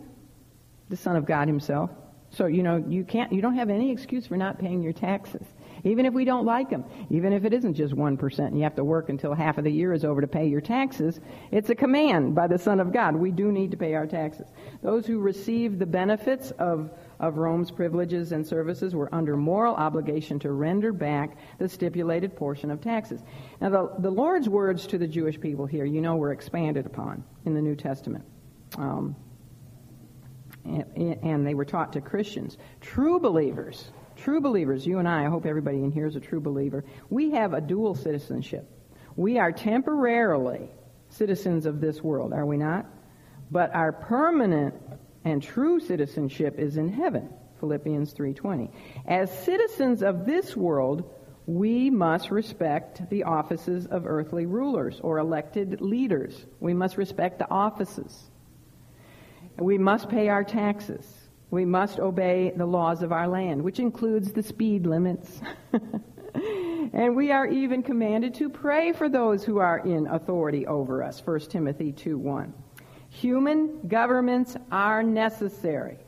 The Son of God himself. So, you know, you can't, you don't have any excuse for not paying your taxes. Even if we don't like them, even if it isn't just 1% and you have to work until half of the year is over to pay your taxes, it's a command by the Son of God. We do need to pay our taxes. Those who receive the benefits of of Rome's privileges and services were under moral obligation to render back the stipulated portion of taxes. Now, the, the Lord's words to the Jewish people here, you know, were expanded upon in the New Testament. Um, and, and they were taught to Christians. True believers, true believers, you and I, I hope everybody in here is a true believer, we have a dual citizenship. We are temporarily citizens of this world, are we not? But our permanent and true citizenship is in heaven. Philippians 3:20. As citizens of this world, we must respect the offices of earthly rulers or elected leaders. We must respect the offices. We must pay our taxes. We must obey the laws of our land, which includes the speed limits. and we are even commanded to pray for those who are in authority over us. 1 Timothy 2:1. Human governments are necessary.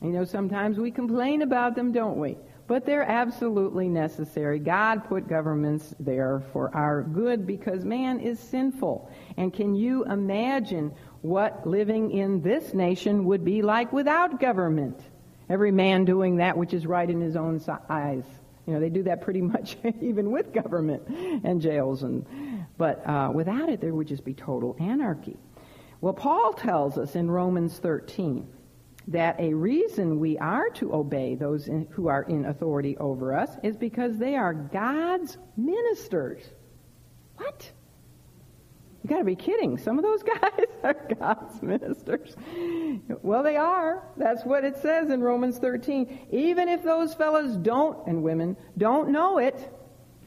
You know, sometimes we complain about them, don't we? But they're absolutely necessary. God put governments there for our good because man is sinful. And can you imagine what living in this nation would be like without government? Every man doing that which is right in his own eyes. You know, they do that pretty much even with government and jails. And, but uh, without it, there would just be total anarchy. Well, Paul tells us in Romans 13 that a reason we are to obey those in, who are in authority over us is because they are God's ministers. What? You got to be kidding. Some of those guys are God's ministers. Well, they are. That's what it says in Romans 13. Even if those fellows don't, and women, don't know it,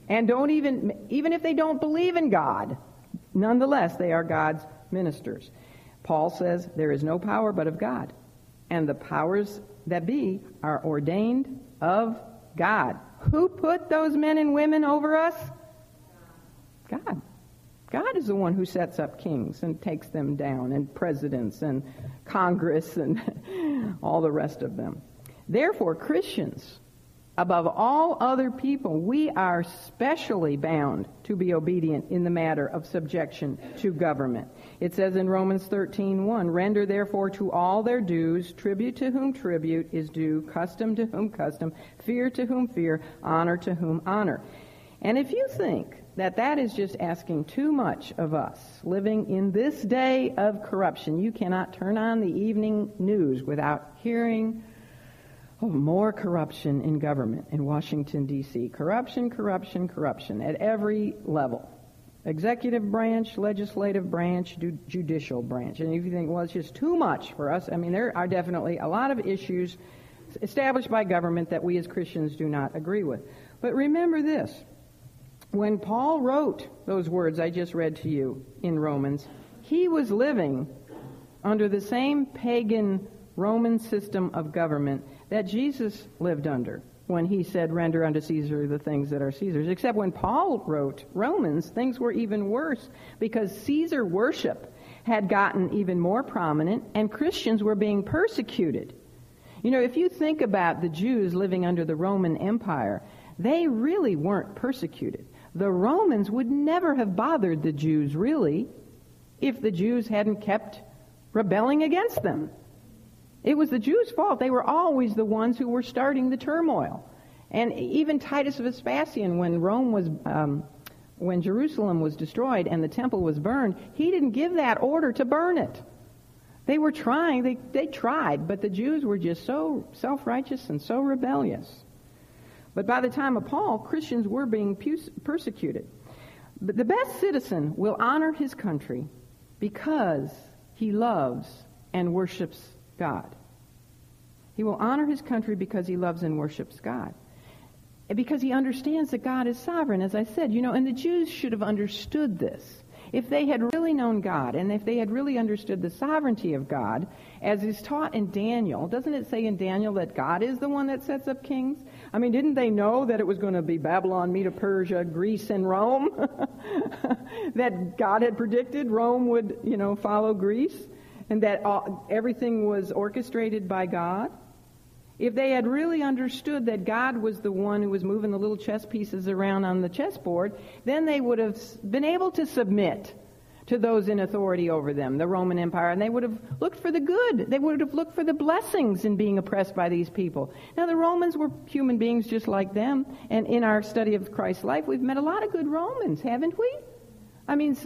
and don't even, even if they don't believe in God, nonetheless, they are God's ministers. Paul says there is no power but of God, and the powers that be are ordained of God. Who put those men and women over us? God. God is the one who sets up kings and takes them down, and presidents and Congress and all the rest of them. Therefore, Christians Above all other people, we are specially bound to be obedient in the matter of subjection to government. It says in Romans 13:1, "Render therefore to all their dues, tribute to whom tribute is due, custom to whom custom, fear to whom fear, honor to whom honor." And if you think that that is just asking too much of us, living in this day of corruption, you cannot turn on the evening news without hearing of more corruption in government in Washington, D.C. Corruption, corruption, corruption at every level. Executive branch, legislative branch, judicial branch. And if you think, well, it's just too much for us, I mean, there are definitely a lot of issues established by government that we as Christians do not agree with. But remember this. When Paul wrote those words I just read to you in Romans, he was living under the same pagan Roman system of government that Jesus lived under when he said, Render unto Caesar the things that are Caesar's. Except when Paul wrote Romans, things were even worse because Caesar worship had gotten even more prominent and Christians were being persecuted. You know, if you think about the Jews living under the Roman Empire, they really weren't persecuted. The Romans would never have bothered the Jews, really, if the Jews hadn't kept rebelling against them. It was the Jews' fault. They were always the ones who were starting the turmoil. And even Titus of Vespasian, when Rome was, um, when Jerusalem was destroyed and the temple was burned, he didn't give that order to burn it. They were trying, they, they tried, but the Jews were just so self righteous and so rebellious. But by the time of Paul, Christians were being persecuted. But the best citizen will honor his country because he loves and worships God. He will honor his country because he loves and worships God. Because he understands that God is sovereign, as I said, you know, and the Jews should have understood this. If they had really known God and if they had really understood the sovereignty of God, as is taught in Daniel, doesn't it say in Daniel that God is the one that sets up kings? I mean, didn't they know that it was going to be Babylon, Medo Persia, Greece, and Rome? that God had predicted Rome would, you know, follow Greece? And that all, everything was orchestrated by God? If they had really understood that God was the one who was moving the little chess pieces around on the chessboard, then they would have been able to submit to those in authority over them, the Roman Empire, and they would have looked for the good. They would have looked for the blessings in being oppressed by these people. Now, the Romans were human beings just like them, and in our study of Christ's life, we've met a lot of good Romans, haven't we? I mean,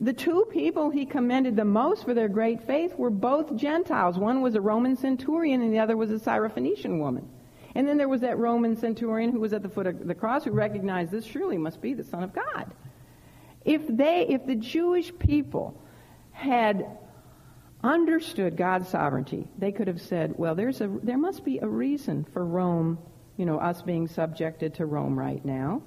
the two people he commended the most for their great faith were both Gentiles. One was a Roman centurion and the other was a Syrophoenician woman. And then there was that Roman centurion who was at the foot of the cross who recognized this surely must be the Son of God. If they, if the Jewish people had understood God's sovereignty, they could have said, well, there's a, there must be a reason for Rome, you know, us being subjected to Rome right now.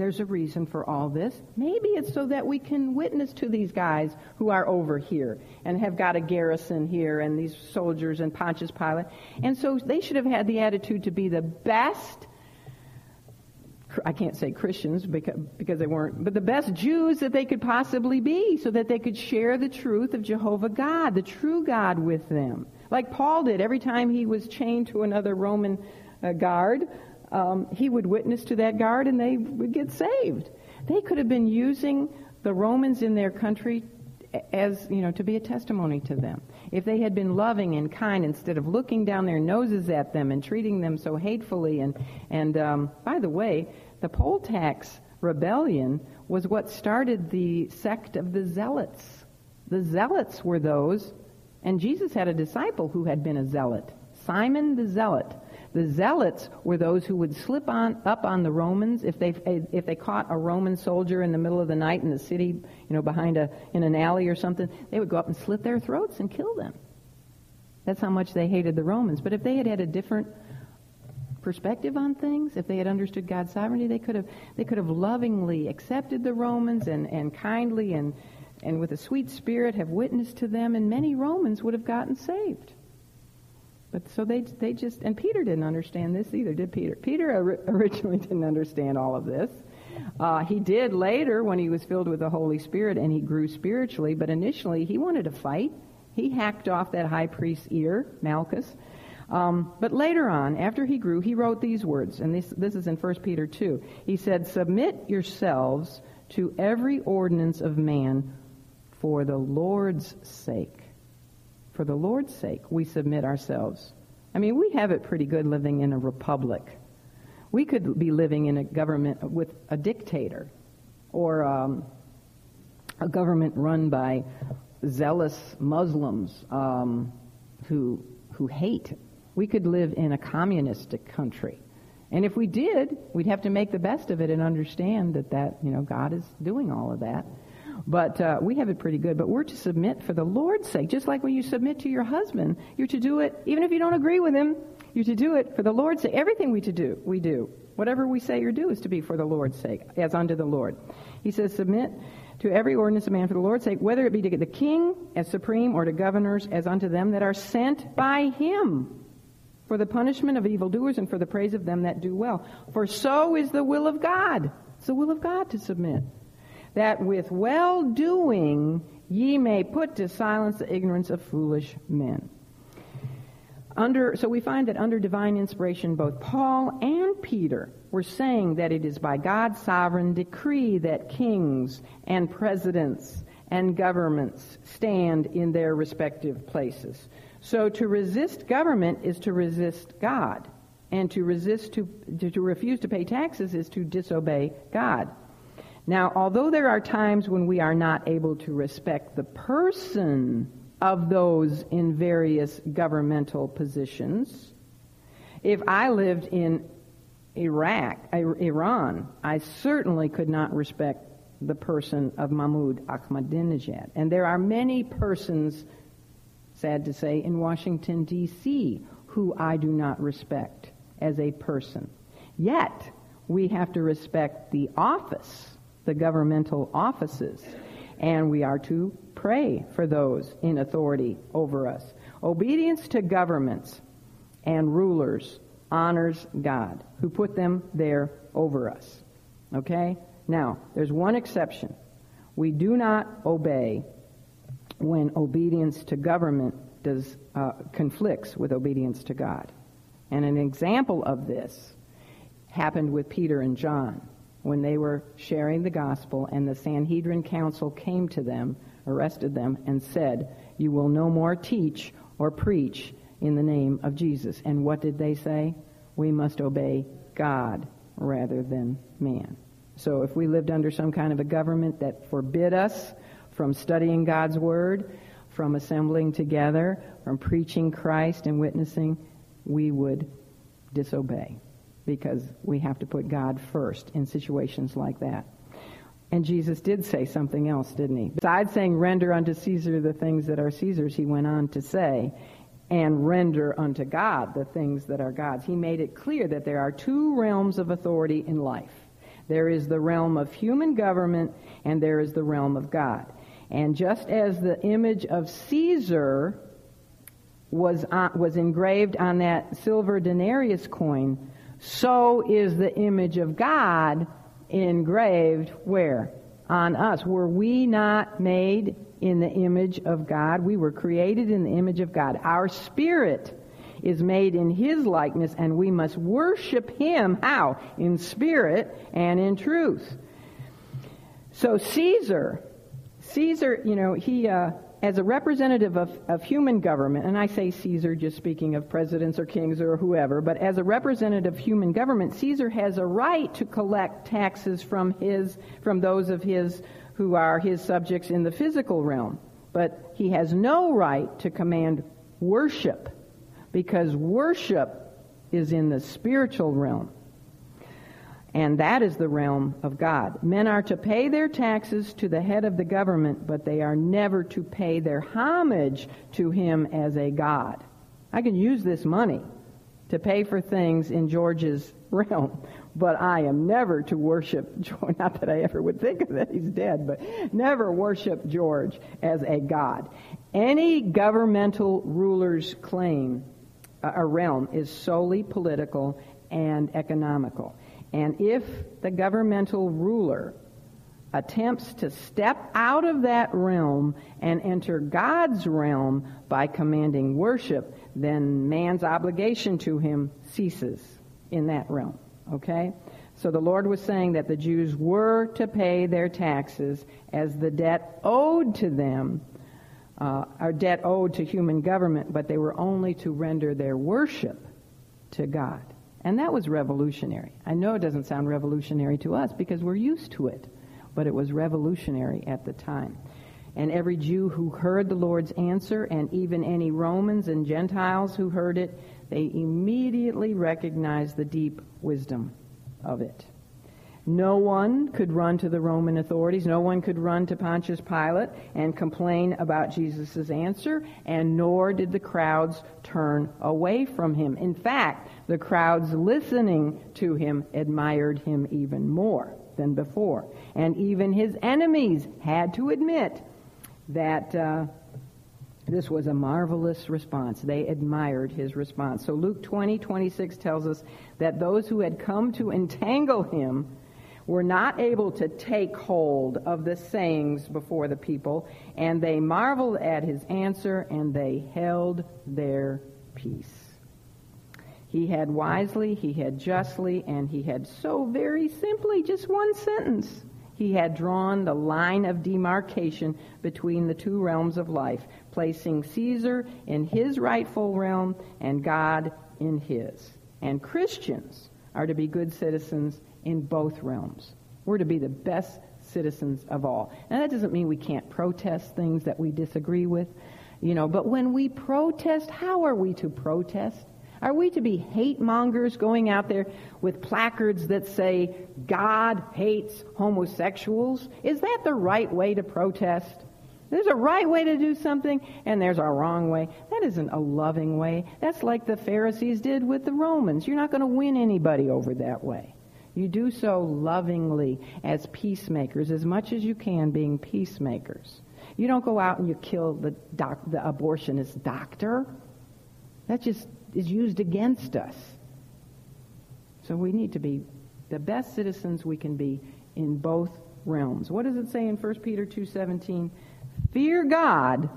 There's a reason for all this. Maybe it's so that we can witness to these guys who are over here and have got a garrison here and these soldiers and Pontius Pilate. And so they should have had the attitude to be the best I can't say Christians because, because they weren't, but the best Jews that they could possibly be so that they could share the truth of Jehovah God, the true God with them. Like Paul did every time he was chained to another Roman uh, guard um, he would witness to that guard and they would get saved. They could have been using the Romans in their country as, you know, to be a testimony to them. If they had been loving and kind instead of looking down their noses at them and treating them so hatefully. And, and um, by the way, the poll tax rebellion was what started the sect of the Zealots. The Zealots were those, and Jesus had a disciple who had been a zealot, Simon the Zealot. The zealots were those who would slip on up on the Romans if they if they caught a Roman soldier in the middle of the night in the city, you know, behind a in an alley or something. They would go up and slit their throats and kill them. That's how much they hated the Romans. But if they had had a different perspective on things, if they had understood God's sovereignty, they could have they could have lovingly accepted the Romans and, and kindly and and with a sweet spirit have witnessed to them, and many Romans would have gotten saved. But so they they just and Peter didn't understand this either, did Peter? Peter originally didn't understand all of this. Uh, he did later when he was filled with the Holy Spirit and he grew spiritually. But initially he wanted to fight. He hacked off that high priest's ear, Malchus. Um, but later on, after he grew, he wrote these words, and this this is in 1 Peter 2. He said, "Submit yourselves to every ordinance of man for the Lord's sake." For the Lord's sake, we submit ourselves. I mean, we have it pretty good living in a republic. We could be living in a government with a dictator or um, a government run by zealous Muslims um, who, who hate. We could live in a communistic country. And if we did, we'd have to make the best of it and understand that, that you know, God is doing all of that. But uh, we have it pretty good. But we're to submit for the Lord's sake. Just like when you submit to your husband, you're to do it, even if you don't agree with him, you're to do it for the Lord's sake. Everything we to do, we do. Whatever we say or do is to be for the Lord's sake, as unto the Lord. He says, submit to every ordinance of man for the Lord's sake, whether it be to the king as supreme or to governors as unto them that are sent by him for the punishment of evildoers and for the praise of them that do well. For so is the will of God. It's the will of God to submit that with well doing ye may put to silence the ignorance of foolish men. Under, so we find that under divine inspiration, both Paul and Peter were saying that it is by God's sovereign decree that kings and presidents and governments stand in their respective places. So to resist government is to resist God. And to resist to, to, to refuse to pay taxes is to disobey God. Now, although there are times when we are not able to respect the person of those in various governmental positions. If I lived in Iraq, Iran, I certainly could not respect the person of Mahmoud Ahmadinejad. And there are many persons, sad to say, in Washington, D.C., who I do not respect as a person. Yet, we have to respect the office, the governmental offices, and we are to pray for those in authority over us. Obedience to governments and rulers honors God, who put them there over us. Okay? Now, there's one exception. We do not obey when obedience to government does uh, conflicts with obedience to God. And an example of this happened with Peter and John when they were sharing the gospel and the Sanhedrin council came to them, arrested them, and said, You will no more teach or preach in the name of Jesus. And what did they say? We must obey God rather than man. So if we lived under some kind of a government that forbid us from studying God's Word, from assembling together, from preaching Christ and witnessing, we would disobey because we have to put God first in situations like that. And Jesus did say something else, didn't he? Besides saying, render unto Caesar the things that are Caesar's, he went on to say, and render unto God the things that are God's. He made it clear that there are two realms of authority in life. There is the realm of human government and there is the realm of God. And just as the image of Caesar was, was engraved on that silver denarius coin, so is the image of God engraved where? On us. Were we not made in the image of God. We were created in the image of God. Our spirit is made in His likeness, and we must worship Him. How? In spirit and in truth. So Caesar, Caesar, you know, he, uh, as a representative of, of human government, and I say Caesar just speaking of presidents or kings or whoever, but as a representative of human government, Caesar has a right to collect taxes from his, from those of his who are his subjects in the physical realm. But he has no right to command worship because worship is in the spiritual realm. And that is the realm of God. Men are to pay their taxes to the head of the government, but they are never to pay their homage to him as a God. I can use this money to pay for things in George's realm, but I am never to worship George. Not that I ever would think of that, he's dead, but never worship George as a God. Any governmental ruler's claim, a realm, is solely political and economical. And if the governmental ruler attempts to step out of that realm and enter God's realm by commanding worship, then man's obligation to him ceases in that realm. Okay? So the Lord was saying that the Jews were to pay their taxes as the debt owed to them, uh, our debt owed to human government, but they were only to render their worship to God. And that was revolutionary. I know it doesn't sound revolutionary to us because we're used to it, but it was revolutionary at the time. And every Jew who heard the Lord's answer, and even any Romans and Gentiles who heard it, they immediately recognized the deep wisdom of it. No one could run to the Roman authorities. No one could run to Pontius Pilate and complain about Jesus' answer, and nor did the crowds turn away from him. In fact, the crowds listening to him admired him even more than before. And even his enemies had to admit that uh, this was a marvelous response. They admired his response. So Luke 20, 26 tells us that those who had come to entangle him were not able to take hold of the sayings before the people, and they marveled at his answer, and they held their peace. He had wisely, he had justly, and he had so very simply just one sentence he had drawn the line of demarcation between the two realms of life, placing Caesar in his rightful realm and God in his. And Christians are to be good citizens in both realms. We're to be the best citizens of all. Now, that doesn't mean we can't protest things that we disagree with. You know, but when we protest, how are we to protest? Are we to be hate mongers going out there with placards that say, God hates homosexuals? Is that the right way to protest? There's a right way to do something, and there's a wrong way. That isn't a loving way. That's like the Pharisees did with the Romans. You're not going to win anybody over that way. You do so lovingly as peacemakers, as much as you can being peacemakers. You don't go out and you kill the, doc, the abortionist doctor. That just is used against us. So we need to be the best citizens we can be in both realms. What does it say in 1 Peter 2:17? Fear God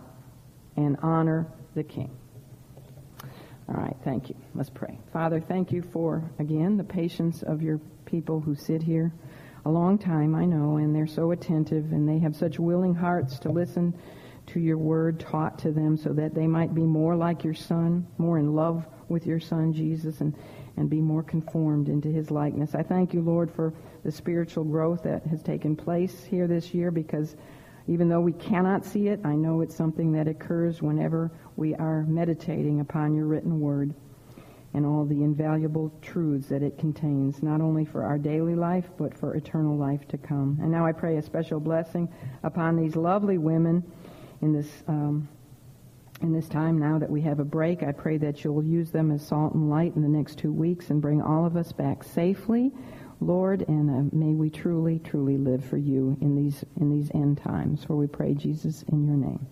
and honor the king. All right, thank you. Let's pray. Father, thank you for, again, the patience of your people who sit here a long time, I know, and they're so attentive and they have such willing hearts to listen to your word taught to them so that they might be more like your son, more in love with your son, Jesus, and, and be more conformed into his likeness. I thank you, Lord, for the spiritual growth that has taken place here this year because even though we cannot see it, I know it's something that occurs whenever we are meditating upon your written word and all the invaluable truths that it contains, not only for our daily life, but for eternal life to come. And now I pray a special blessing upon these lovely women in this, um, in this time now that we have a break. I pray that you'll use them as salt and light in the next two weeks and bring all of us back safely Lord, and uh, may we truly, truly live for you in these in these end times. For we pray, Jesus, in your name.